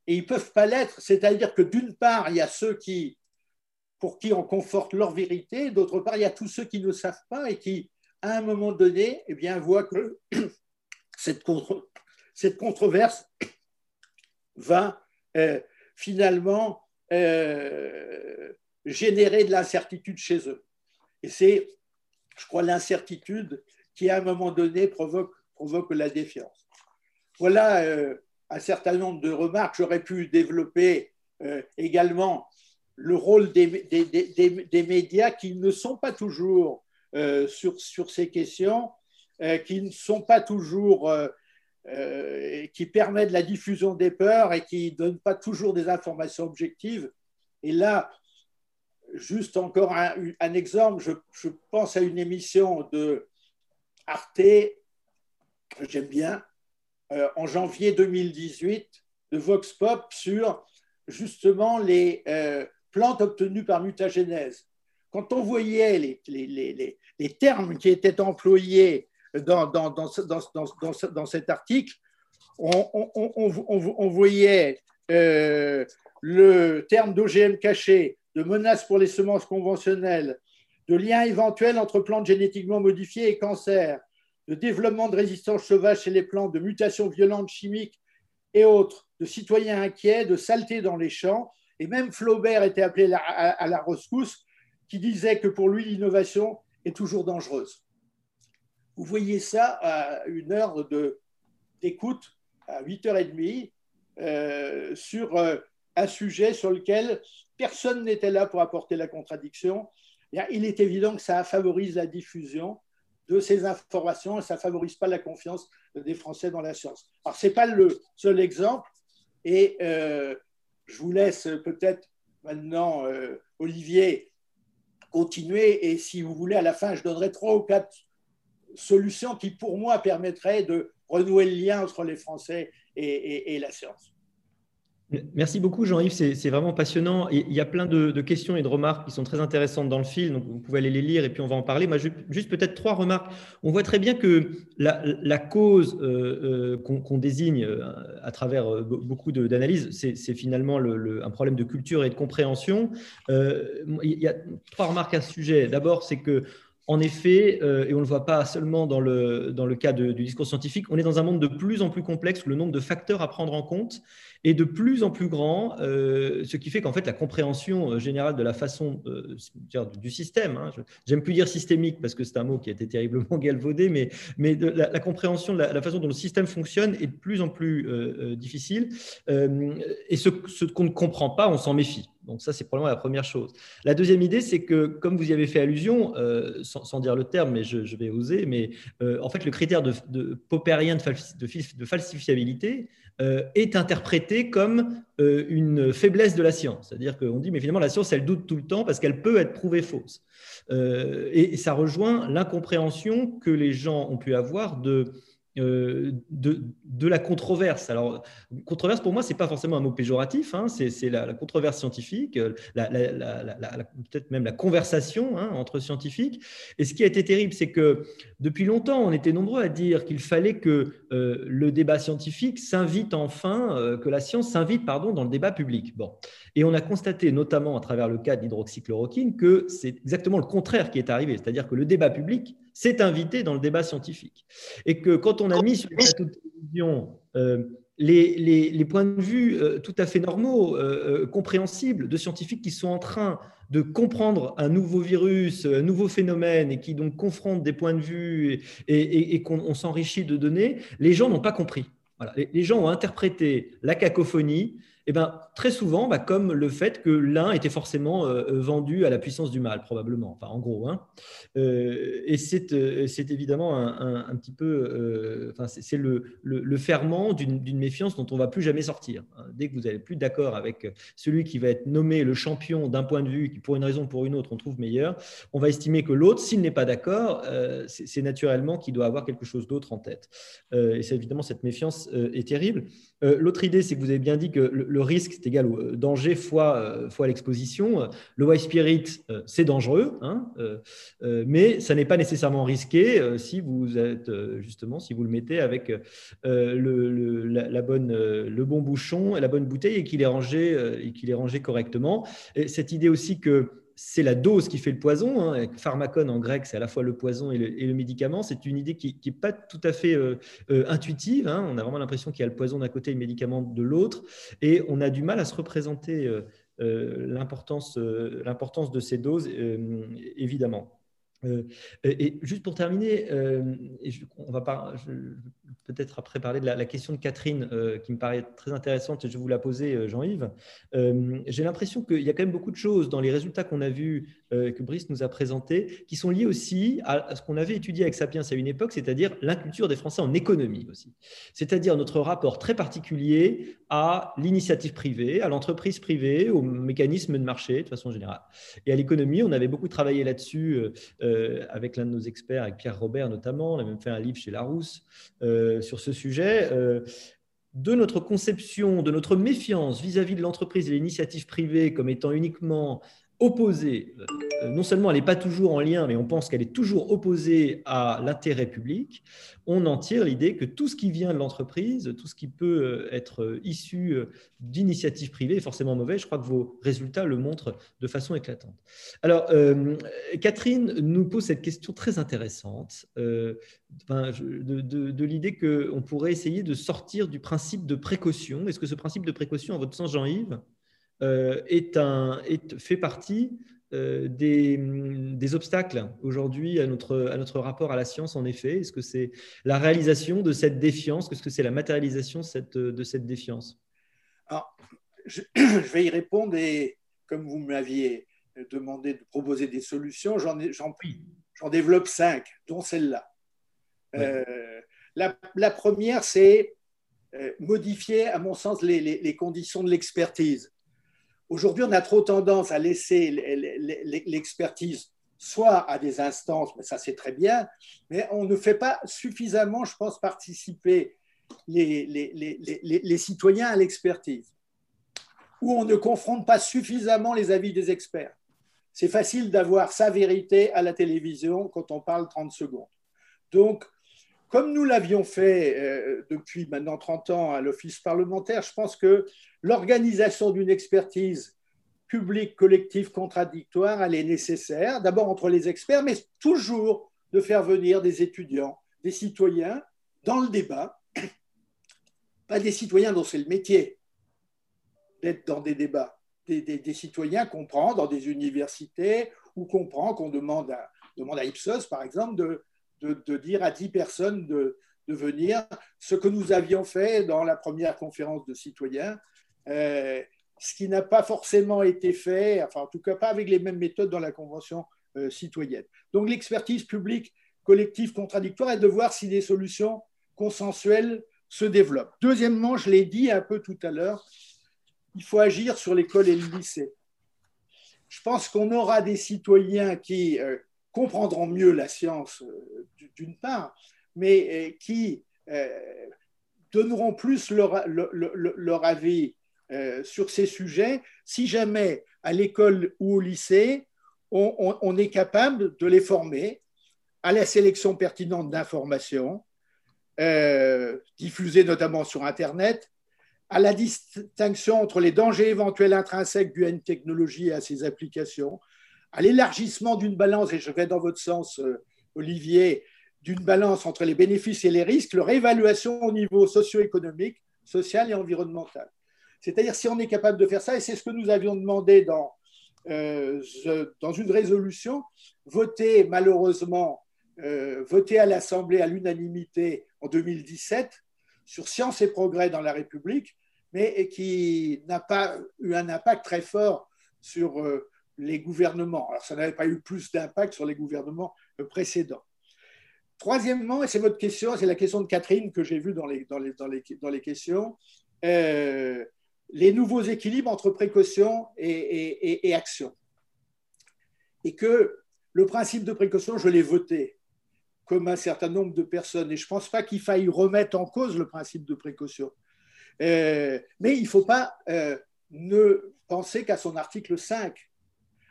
Et ils ne peuvent pas l'être, c'est-à-dire que d'une part, il y a ceux qui, pour qui on conforte leur vérité, d'autre part, il y a tous ceux qui ne savent pas et qui, à un moment donné, eh bien, voient que (clears throat) cette, cette controverse (coughs) va finalement euh, générer de l'incertitude chez eux. Et c'est, je crois, l'incertitude qui, à un moment donné, provoque, provoque la défiance. Voilà euh, un certain nombre de remarques. J'aurais pu développer euh, également le rôle des, des, des, des, médias qui ne sont pas toujours sur, sur, ces questions, qui ne sont pas toujours euh, qui permet de la diffusion des peurs et qui ne donne pas toujours des informations objectives. Et là, juste encore un, exemple, je, pense à une émission de Arte, que j'aime bien, euh, en janvier 2018, de Vox Pop sur justement les euh, plantes obtenues par mutagénèse. Quand on voyait les, termes qui étaient employés dans, dans, cet article, on, on, voyait euh, le terme d'OGM caché, de menace pour les semences conventionnelles, de lien éventuel entre plantes génétiquement modifiées et cancer, de développement de résistance sauvage chez les plantes, de mutations violentes chimiques et autres, de citoyens inquiets, de saleté dans les champs. Et même Flaubert était appelé à la rescousse, qui disait que pour lui, l'innovation est toujours dangereuse. Vous voyez ça à une heure d'écoute, à 8h30, euh, sur euh, un sujet sur lequel personne n'était là pour apporter la contradiction. Il est évident que ça favorise la diffusion de ces informations et ça ne favorise pas la confiance des Français dans la science. Alors, ce n'est pas le seul exemple et euh, je vous laisse peut-être maintenant, Olivier, continuer et si vous voulez, à la fin, je donnerai trois ou quatre solution qui, pour moi, permettrait de renouer le lien entre les Français et, la science. Merci beaucoup Jean-Yves, c'est vraiment passionnant. Il y a plein de, questions et de remarques qui sont très intéressantes dans le film, donc vous pouvez aller les lire et puis on va en parler. Moi, juste peut-être trois remarques. On voit très bien que la, cause euh, euh, qu'on désigne euh, à travers beaucoup d'analyses, c'est finalement un problème de culture et de compréhension. il y a trois remarques à ce sujet. D'abord, c'est que en effet, et on ne le voit pas seulement dans le, dans le cas du discours scientifique, on est dans un monde de plus en plus complexe, le nombre de facteurs à prendre en compte est de plus en plus grand, euh, ce qui fait qu'en fait la compréhension euh, générale de la façon du système, hein, j'aime plus dire systémique parce que c'est un mot qui a été terriblement (laughs) galvaudé, mais, mais la, compréhension de la, façon dont le système fonctionne est de plus en plus difficile. et ce, qu'on ne comprend pas, on s'en méfie. Donc ça, c'est probablement la première chose. La deuxième idée, c'est que, comme vous y avez fait allusion, euh, sans, dire le terme, mais je, vais oser, mais euh, en fait, le critère de, de popérien de, falsifiabilité euh, est interprété comme une faiblesse de la science. C'est-à-dire qu'on dit, mais finalement, la science, elle doute tout le temps parce qu'elle peut être prouvée fausse. et, ça rejoint l'incompréhension que les gens ont pu avoir de euh, de, la controverse. Alors, controverse pour moi, c'est pas forcément un mot péjoratif, hein, c'est la, controverse scientifique, euh, peut-être même la conversation hein, entre scientifiques. Et ce qui a été terrible, c'est que depuis longtemps, on était nombreux à dire qu'il fallait que euh, le débat scientifique s'invite enfin, que la science s'invite, pardon, dans le débat public. Bon. Et on a constaté, notamment à travers le cas d'hydroxychloroquine, que c'est exactement le contraire qui est arrivé, c'est-à-dire que le débat public s'est invité dans le débat scientifique. Et que quand on a mis sur les plateaux de télévision euh, les, points de vue euh, tout à fait normaux, euh, compréhensibles de scientifiques qui sont en train de comprendre un nouveau virus, un nouveau phénomène et qui donc confrontent des points de vue et, qu'on s'enrichit de données, les gens n'ont pas compris. Voilà. Les, gens ont interprété la cacophonie eh ben, très souvent, bah, comme le fait que l'un était forcément euh, euh, vendu à la puissance du mal, probablement, enfin, en gros. Hein. Euh, et c'est évidemment un, petit peu, c'est le, le, ferment d'une méfiance dont on ne va plus jamais sortir. Hein. Dès que vous n'êtes plus d'accord avec celui qui va être nommé le champion d'un point de vue qui, pour une raison ou pour une autre, on trouve meilleur, on va estimer que l'autre, s'il n'est pas d'accord, c'est naturellement qu'il doit avoir quelque chose d'autre en tête. et c'est évidemment cette méfiance est terrible. L'autre idée, c'est que vous avez bien dit que le, risque, c'est égal au euh, danger fois, euh, fois l'exposition. Le white spirit, euh, c'est dangereux, hein, mais ça n'est pas nécessairement risqué si vous êtes justement, si vous le mettez avec le, la, bonne, le bon bouchon et la bonne bouteille et qu'il est rangé, et est rangé correctement. Et cette idée aussi que c'est la dose qui fait le poison. Hein. Pharmacon en grec, c'est à la fois le poison et le, médicament. C'est une idée qui n'est pas tout à fait euh, euh, intuitive. Hein. On a vraiment l'impression qu'il y a le poison d'un côté et le médicament de l'autre. Et on a du mal à se représenter euh, l'importance de ces doses, évidemment. et juste pour terminer, on va peut-être après parler de la, question de Catherine qui me paraît très intéressante et je vais vous la poser, Jean-Yves. J'ai l'impression qu'il y a quand même beaucoup de choses dans les résultats qu'on a vus euh, que Brice nous a présenté, qui sont liés aussi à ce qu'on avait étudié avec Sapiens à une époque, c'est-à-dire l'inculture des Français en économie aussi. C'est-à-dire notre rapport très particulier à l'initiative privée, à l'entreprise privée, au mécanisme de marché de façon générale. Et à l'économie, on avait beaucoup travaillé là-dessus euh, euh, avec l'un de nos experts, avec Pierre Robert notamment. On a même fait un livre chez Larousse sur ce sujet de notre conception, de notre méfiance vis-à-vis -vis de l'entreprise et l'initiative privée comme étant uniquement opposée, euh, non seulement elle n'est pas toujours en lien, mais on pense qu'elle est toujours opposée à l'intérêt public, on en tire l'idée que tout ce qui vient de l'entreprise, tout ce qui peut euh, être euh, issu d'initiatives privées est forcément mauvais. Je crois que vos résultats le montrent de façon éclatante. Alors, Catherine nous pose cette question très intéressante de, de l'idée qu'on pourrait essayer de sortir du principe de précaution. Est-ce que ce principe de précaution, en votre sens, Jean-Yves, est un, est, fait partie euh, des, des, obstacles aujourd'hui à notre, à notre rapport à la science, en effet. Est-ce que c'est la réalisation de cette défiance? Est-ce que c'est la matérialisation cette, de cette défiance? Alors, je, (clears throat) je, vais y répondre et comme vous m'aviez demandé de proposer des solutions, j'en, j'en développe cinq, dont celle-là. Euh, la, la, première, c'est modifier, à mon sens, les, les, les conditions de l'expertise. Aujourd'hui, on a trop tendance à laisser l'expertise soit à des instances, mais ça c'est très bien, mais on ne fait pas suffisamment, je pense, participer les, les citoyens à l'expertise, ou on ne confronte pas suffisamment les avis des experts. C'est facile d'avoir sa vérité à la télévision quand on parle 30 secondes. Donc, comme nous l'avions fait euh, depuis maintenant 30 ans à l'Office parlementaire, je pense que l'organisation d'une expertise publique, collective, contradictoire, elle est nécessaire, d'abord entre les experts, mais toujours de faire venir des étudiants, des citoyens dans le débat, (clears throat) pas des citoyens dont c'est le métier d'être dans des débats, des, citoyens qu'on prend dans des universités ou qu'on prend, qu'on demande à, Ipsos, par exemple, de, de, dire à 10 personnes de, venir, ce que nous avions fait dans la première conférence de citoyens, euh, ce qui n'a pas forcément été fait, enfin en tout cas pas avec les mêmes méthodes dans la Convention euh, citoyenne. Donc l'expertise publique collective contradictoire est de voir si des solutions consensuelles se développent. Deuxièmement, je l'ai dit un peu tout à l'heure, il faut agir sur l'école et le lycée. Je pense qu'on aura des citoyens qui euh, comprendront mieux la science d'une part, mais qui donneront plus leur, avis sur ces sujets si jamais à l'école ou au lycée, on, est capable de les former à la sélection pertinente d'informations, diffusées notamment sur Internet, à la distinction entre les dangers éventuels intrinsèques du N technologie et à ses applications, à l'élargissement d'une balance, et je vais dans votre sens, euh, Olivier, d'une balance entre les bénéfices et les risques, leur évaluation au niveau socio-économique, social et environnemental. C'est-à-dire si on est capable de faire ça, et c'est ce que nous avions demandé dans, euh, dans une résolution, votée malheureusement, euh, à l'Assemblée à l'unanimité en 2017 sur science et progrès dans la République, mais qui n'a pas eu un impact très fort sur euh, les gouvernements. Alors, ça n'avait pas eu plus d'impact sur les gouvernements précédents. Troisièmement, et c'est votre question, c'est la question de Catherine que j'ai vue dans les, dans, les, dans, les, dans les questions, les nouveaux équilibres entre précaution et, action. Et que le principe de précaution, je l'ai voté comme un certain nombre de personnes, et je ne pense pas qu'il faille remettre en cause le principe de précaution. Euh, mais il ne faut pas euh, ne penser qu'à son article 5.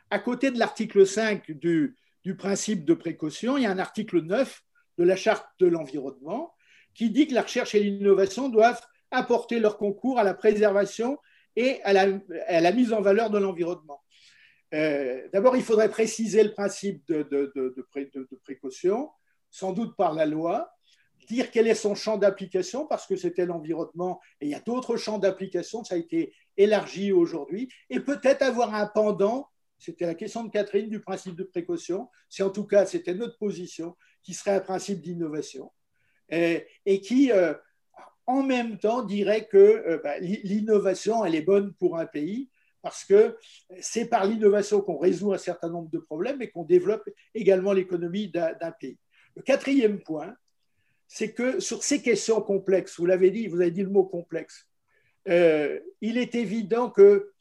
À côté de l'article 5 du, du principe de précaution, il y a un article 9 de la charte de l'environnement qui dit que la recherche et l'innovation doivent apporter leur concours à la préservation et à la, mise en valeur de l'environnement. Euh, d'abord, il faudrait préciser le principe de, précaution, sans doute par la loi, dire quel est son champ d'application, parce que c'était l'environnement, et il y a d'autres champs d'application, ça a été élargi aujourd'hui, et peut-être avoir un pendant, c'était la question de Catherine du principe de précaution, si en tout cas c'était notre position, qui serait un principe d'innovation et, qui, euh, en même temps, dirait que euh, bah, l'innovation, elle est bonne pour un pays parce que c'est par l'innovation qu'on résout un certain nombre de problèmes et qu'on développe également l'économie d'un pays. Le quatrième point, c'est que sur ces questions complexes, vous l'avez dit, vous avez dit le mot complexe, euh, il est évident que,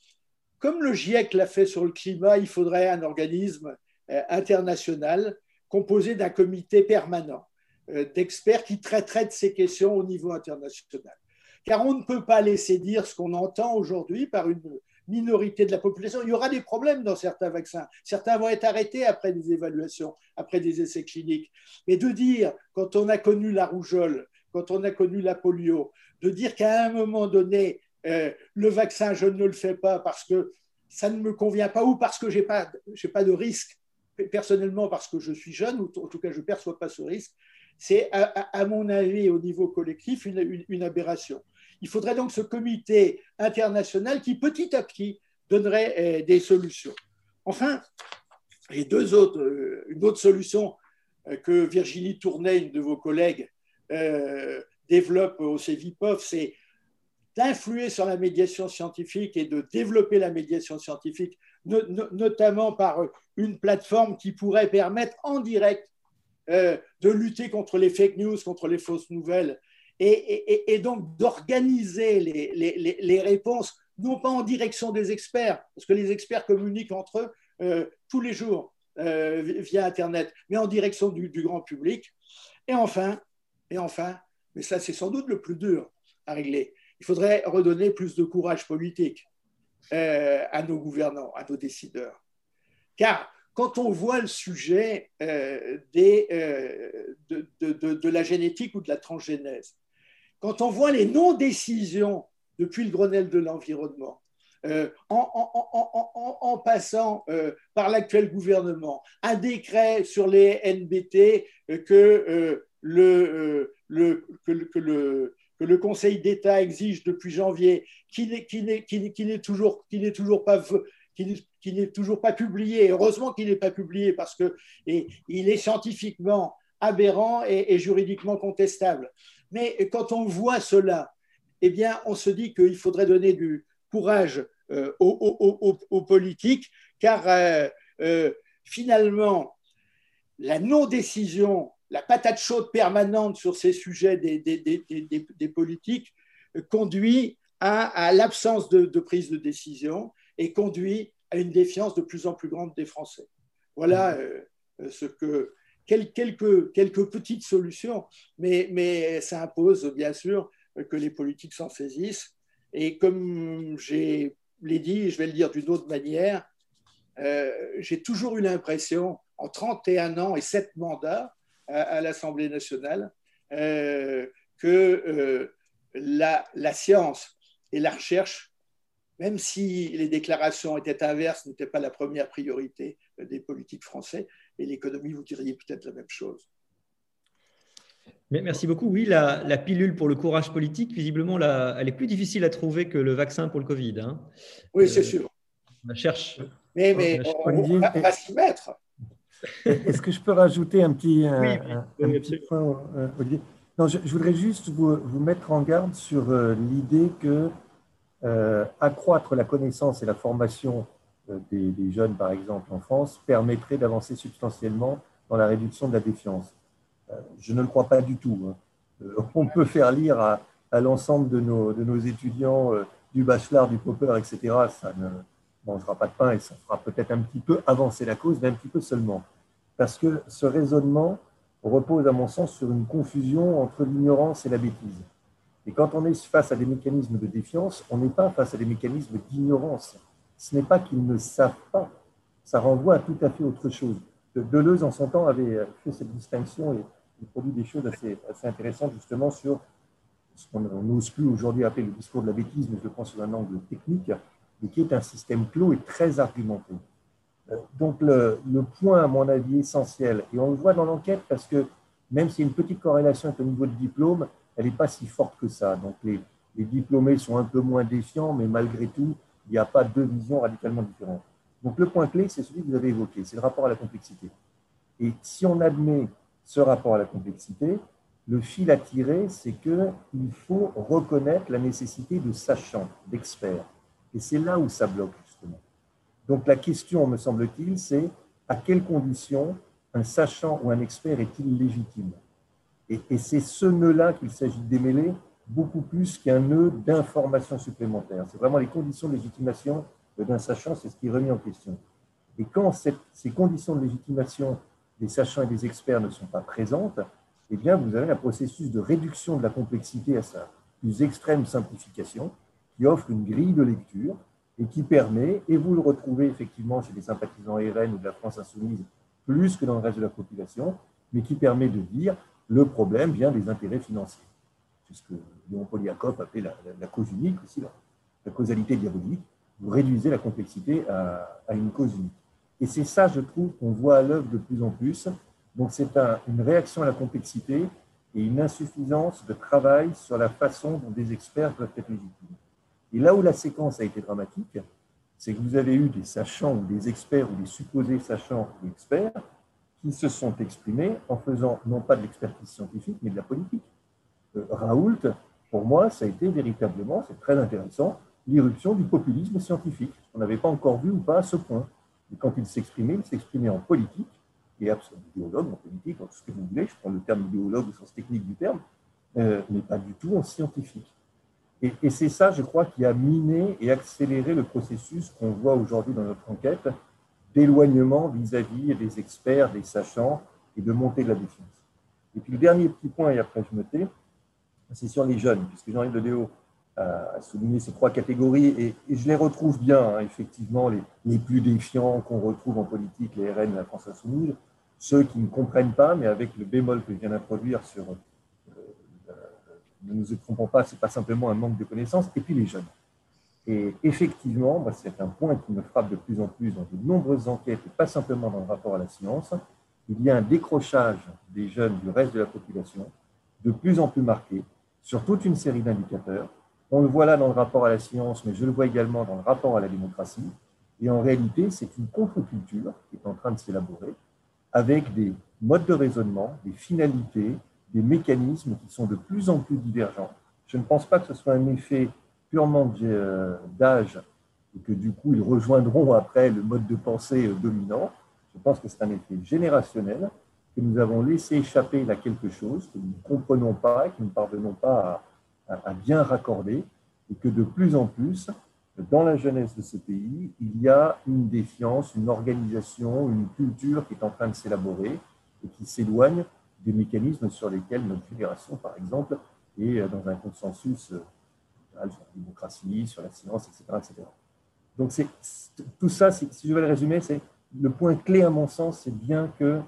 comme le GIEC l'a fait sur le climat, il faudrait un organisme international composé d'un comité permanent euh, d'experts qui traiteraient de ces questions au niveau international. Car on ne peut pas laisser dire ce qu'on entend aujourd'hui par une minorité de la population. Il y aura des problèmes dans certains vaccins. Certains vont être arrêtés après des évaluations, après des essais cliniques. Mais de dire, quand on a connu la rougeole, quand on a connu la polio, de dire qu'à un moment donné, euh, le vaccin, je ne le fais pas parce que ça ne me convient pas ou parce que je n'ai pas de risque personnellement parce que je suis jeune, ou en tout cas je ne perçois pas ce risque, c'est à, mon avis au niveau collectif une, aberration. Il faudrait donc ce comité international qui petit à petit donnerait euh, des solutions. Enfin, et deux autres, euh, une autre solution euh, que Virginie Tournay, une de vos collègues, développe au CEVIPOF, c'est d'influer sur la médiation scientifique et de développer la médiation scientifique, notamment par une plateforme qui pourrait permettre en direct euh, de lutter contre les fake news, contre les fausses nouvelles, et, donc d'organiser les, réponses, non pas en direction des experts, parce que les experts communiquent entre eux euh, tous les jours euh, via Internet, mais en direction du, du, grand public. Et enfin, et enfin, mais ça c'est sans doute le plus dur à régler, il faudrait redonner plus de courage politique à nos gouvernants, à nos décideurs. Car quand on voit le sujet euh, euh, de, de, de, la génétique ou de la transgénèse, quand on voit les non-décisions depuis le Grenelle de l'environnement, en, en, en, en, passant par l'actuel gouvernement, un décret sur les NBT que, le, le, que le, que le Conseil d'État exige depuis janvier, qui n'est toujours, toujours pas qui n'est toujours pas publié. Heureusement qu'il n'est pas publié parce que il est scientifiquement aberrant et, juridiquement contestable. Mais quand on voit cela, eh bien, on se dit qu'il faudrait donner du courage euh, aux, politiques, car euh, euh, finalement, la non-décision la patate chaude permanente sur ces sujets des, politiques conduit à, l'absence de, prise de décision et conduit à une défiance de plus en plus grande des Français. Voilà mmh. euh, ce que quelques, quelques petites solutions, mais, mais ça impose bien sûr que les politiques s'en saisissent. Et comme j'ai l'ai dit, je vais le dire d'une autre manière, euh, j'ai toujours eu l'impression, en 31 ans et 7 mandats, à, l'Assemblée nationale euh, que euh, la, la, science et la recherche, même si les déclarations étaient inverses, n'étaient pas la première priorité des politiques français, et l'économie, vous diriez peut-être la même chose. Merci beaucoup. Oui, la, la, pilule pour le courage politique, visiblement, la, elle est plus difficile à trouver que le vaccin pour le Covid. Hein. Oui, c'est euh, sûr. On cherche. Mais, mais on, va s'y mettre. (laughs) Est-ce que je peux rajouter un petit, point, euh, Olivier? Non, je, voudrais juste vous, vous, mettre en garde sur euh, l'idée que euh, accroître la connaissance et la formation euh, des, jeunes, par exemple, en France, permettrait d'avancer substantiellement dans la réduction de la défiance. Euh, je ne le crois pas du tout. Hein. On peut faire lire à, l'ensemble de nos, de nos, étudiants du bachelor, du popper, etc. Ça ne mangera pas de pain et ça fera peut-être un petit peu avancer la cause, mais un petit peu seulement. Parce que ce raisonnement repose, à mon sens, sur une confusion entre l'ignorance et la bêtise. Et quand on est face à des mécanismes de défiance, on n'est pas face à des mécanismes d'ignorance. Ce n'est pas qu'ils ne savent pas, ça renvoie à tout à fait autre chose. Deleuze, en son temps, avait fait cette distinction et produit des choses assez, intéressantes justement sur ce qu'on n'ose plus aujourd'hui appeler le discours de la bêtise, mais je le prends sous un angle technique, mais qui est un système clos et très argumenté. Euh, donc le, le, point, à mon avis, essentiel, et on le voit dans l'enquête parce que même s'il y a une petite corrélation avec le niveau de diplôme, elle n'est pas si forte que ça. Donc les, diplômés sont un peu moins défiants, mais malgré tout, il n'y a pas deux visions radicalement différentes. Donc le point clé, c'est celui que vous avez évoqué, c'est le rapport à la complexité. Et si on admet ce rapport à la complexité, le fil à tirer, c'est qu'il faut reconnaître la nécessité de sachants, d'experts. Et c'est là où ça bloque, justement. Donc la question, me semble-t-il, c'est à quelles conditions un sachant ou un expert est-il légitime? Et, c'est ce nœud-là qu'il s'agit de démêler beaucoup plus qu'un nœud d'information supplémentaire. C'est vraiment les conditions de légitimation d'un sachant, c'est ce qui est remis en question. Et quand ces conditions de légitimation des sachants et des experts ne sont pas présentes, eh bien, vous avez un processus de réduction de la complexité à sa plus extrême simplification qui offre une grille de lecture et qui permet, et vous le retrouvez effectivement chez les sympathisants RN ou de la France insoumise plus que dans le reste de la population, mais qui permet de dire le problème vient des intérêts financiers. C'est ce que Léon Poliakov appelait la, cause unique aussi, la, causalité diabolique. Vous réduisez la complexité à, à une cause unique. Et c'est ça, je trouve, qu'on voit à l'œuvre de plus en plus donc c'est une réaction à la complexité et une insuffisance de travail sur la façon dont des experts doivent être légitimes. Et là où la séquence a été dramatique, c'est que vous avez eu des sachants ou des experts ou des supposés sachants ou experts qui se sont exprimés en faisant non pas de l'expertise scientifique, mais de la politique. Euh, Raoult, pour moi, ça a été véritablement, c'est très intéressant, l'irruption du populisme scientifique. On n'avait pas encore vu ou pas à ce point. Et quand il s'exprimait, il s'exprimait en politique est absolument idéologue en politique, en tout ce que vous voulez, je prends le terme idéologue au sens technique du terme, euh, mais pas du tout en scientifique. Et, et c'est ça, je crois, qui a miné et accéléré le processus qu'on voit aujourd'hui dans notre enquête d'éloignement vis-à-vis des experts, des sachants et de montée de la défiance. Et puis le dernier petit point, et après je me tais, c'est sur les jeunes, puisque Jean-Yves Ledéo a souligné ces trois catégories, et, je les retrouve bien, hein, effectivement, les, les, plus défiants qu'on retrouve en politique, les RN, la France insoumise, ceux qui ne comprennent pas, mais avec le bémol que je viens d'introduire sur euh, euh, ne nous trompons pas, ce n'est pas simplement un manque de connaissances, et puis les jeunes. Et effectivement, moi, c'est un point qui me frappe de plus en plus dans de nombreuses enquêtes, et pas simplement dans le rapport à la science, il y a un décrochage des jeunes du reste de la population, de plus en plus marqué, sur toute une série d'indicateurs, on le voit là dans le rapport à la science, mais je le vois également dans le rapport à la démocratie. Et en réalité, c'est une contre-culture qui est en train de s'élaborer avec des modes de raisonnement, des finalités, des mécanismes qui sont de plus en plus divergents. Je ne pense pas que ce soit un effet purement euh, d'âge et que du coup ils rejoindront après le mode de pensée euh, dominant. Je pense que c'est un effet générationnel, que nous avons laissé échapper là quelque chose, que nous ne comprenons pas, que nous ne parvenons pas à, à, bien raccorder et que de plus en plus, dans la jeunesse de ce pays, il y a une défiance, une organisation, une culture qui est en train de s'élaborer et qui s'éloigne des mécanismes sur lesquels notre génération, par exemple, est dans un consensus sur la démocratie, sur la science, etc. etc. Donc c'est, tout ça, si je vais le résumer, c'est le point clé à mon sens, c'est bien que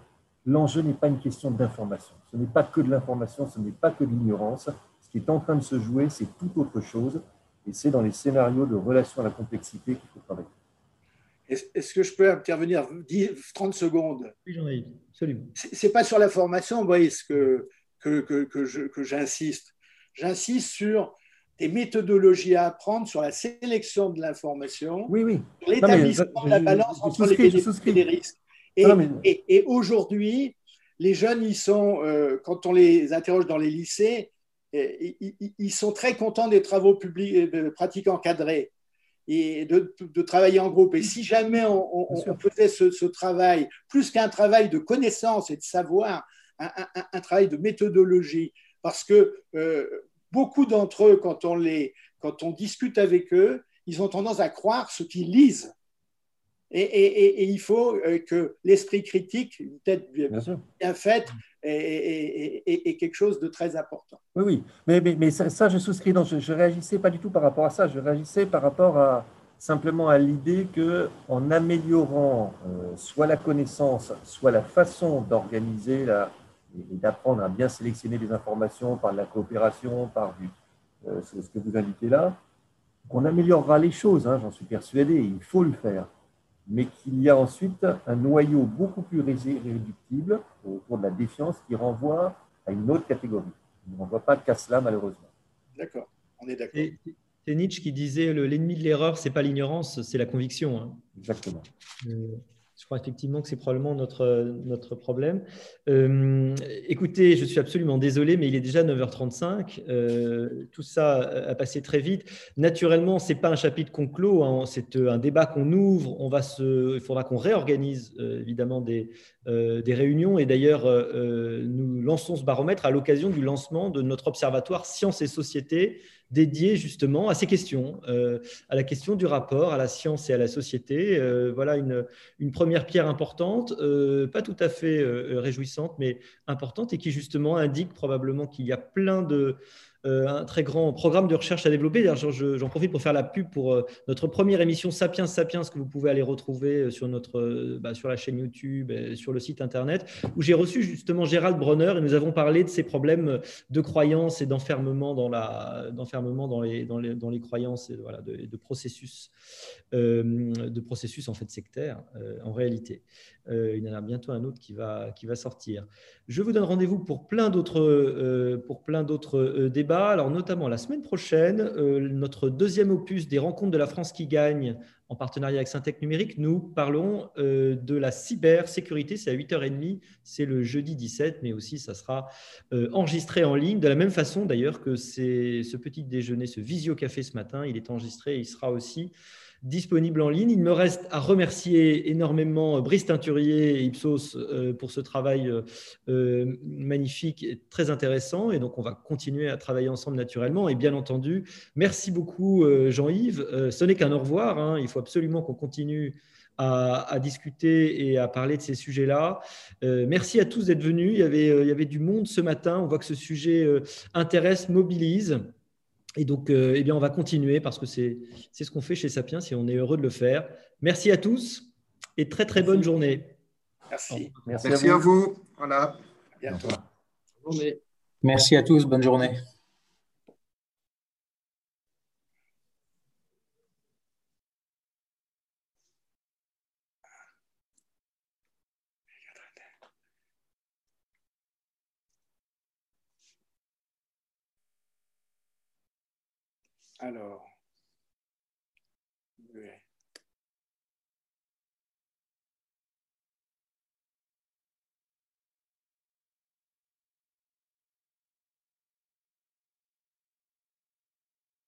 l'enjeu n'est pas une question d'information. Ce n'est pas que de l'information, ce n'est pas que de l'ignorance, ce qui est en train de se jouer, c'est tout autre chose. Et c'est dans les scénarios de relation à la complexité qu'il faut travailler. Est-ce que je peux intervenir 10, 30 secondes? Oui, j'en ai, absolument. Ce n'est pas sur la formation, Brice, que, que, que, que j'insiste. J'insiste sur des méthodologies à apprendre sur la sélection de l'information, oui, oui. l'établissement de la balance entre les bénéfices et les risques. Et, et, et aujourd'hui, les jeunes, ils sont, euh, quand on les interroge dans les lycées, ils sont très contents des travaux publics, de pratiques encadrées et de, travailler en groupe. Et si jamais on, faisait ce, travail, plus qu'un travail de connaissance et de savoir, un, travail de méthodologie, parce que euh, beaucoup d'entre eux, quand on, les, quand on discute avec eux, ils ont tendance à croire ce qu'ils lisent. Et, il faut euh, que l'esprit critique, une tête bien, faite, est, quelque chose de très important. Oui, oui, mais, mais, ça, je souscris. Non, je ne réagissais pas du tout par rapport à ça. Je réagissais par rapport à, simplement à l'idée qu'en améliorant euh, soit la connaissance, soit la façon d'organiser et d'apprendre à bien sélectionner les informations par la coopération, par euh, ce que vous indiquez là, qu'on améliorera les choses, hein, j'en suis persuadé, il faut le faire mais qu'il y a ensuite un noyau beaucoup plus réductible autour de la défiance qui renvoie à une autre catégorie. On ne renvoie pas qu'à cela, malheureusement. D'accord, on est d'accord. C'est Nietzsche qui disait l'ennemi de l'erreur, c'est pas l'ignorance, c'est la conviction. Hein. Exactement. Euh, je crois effectivement que c'est probablement notre, notre problème. Euh, écoutez, je suis absolument désolé, mais il est déjà 9h35. Euh, tout ça a passé très vite. Naturellement, ce n'est pas un chapitre qu'on clôt, hein. c'est un débat qu'on ouvre. On va se, il faudra qu'on réorganise euh, évidemment des, des réunions. Et d'ailleurs, nous lançons ce baromètre à l'occasion du lancement de notre observatoire Sciences et Sociétés dédié justement à ces questions, euh, à la question du rapport à la science et à la société. Euh, voilà une, première pierre importante, euh, pas tout à fait réjouissante, mais importante et qui justement indique probablement qu'il y a plein de, un très grand programme de recherche à développer. J'en profite pour faire la pub pour euh, notre première émission Sapiens Sapiens que vous pouvez aller retrouver euh, sur, notre, bah, sur la chaîne YouTube et sur le site internet, où j'ai reçu justement Gérald Bronner et nous avons parlé de ces problèmes de croyances et d'enfermement dans, dans, les, dans, les, dans les croyances et voilà, de, de processus, de processus en fait sectaires en réalité. Il y en a bientôt un autre qui va, qui va sortir. Je vous donne rendez-vous pour plein d'autres, pour plein d'autres débats alors notamment la semaine prochaine, euh, notre deuxième opus des rencontres de la France qui gagne en partenariat avec Syntec Numérique, nous parlons euh, de la cybersécurité. C'est à 8h30, c'est le jeudi 17, mais aussi ça sera euh, enregistré en ligne, de la même façon d'ailleurs que ce petit déjeuner, ce visio-café ce matin, il est enregistré et il sera aussi disponible en ligne. Il me reste à remercier énormément Brice Teinturier et Ipsos euh, pour ce travail euh, euh, magnifique et très intéressant. Et donc, on va continuer à travailler ensemble naturellement. Et bien entendu, merci beaucoup Jean-Yves. Ce n'est qu'un au revoir. Hein. Il faut absolument qu'on continue à, discuter et à parler de ces sujets-là. merci à tous d'être venus. Il y avait du monde ce matin. On voit que ce sujet intéresse, mobilise. Et donc, euh, eh bien, on va continuer parce que c'est ce qu'on fait chez Sapiens et on est heureux de le faire. Merci à tous et très très bonne journée. Merci. Merci, à vous. Voilà. bientôt. Merci à tous. Bonne journée. Alors.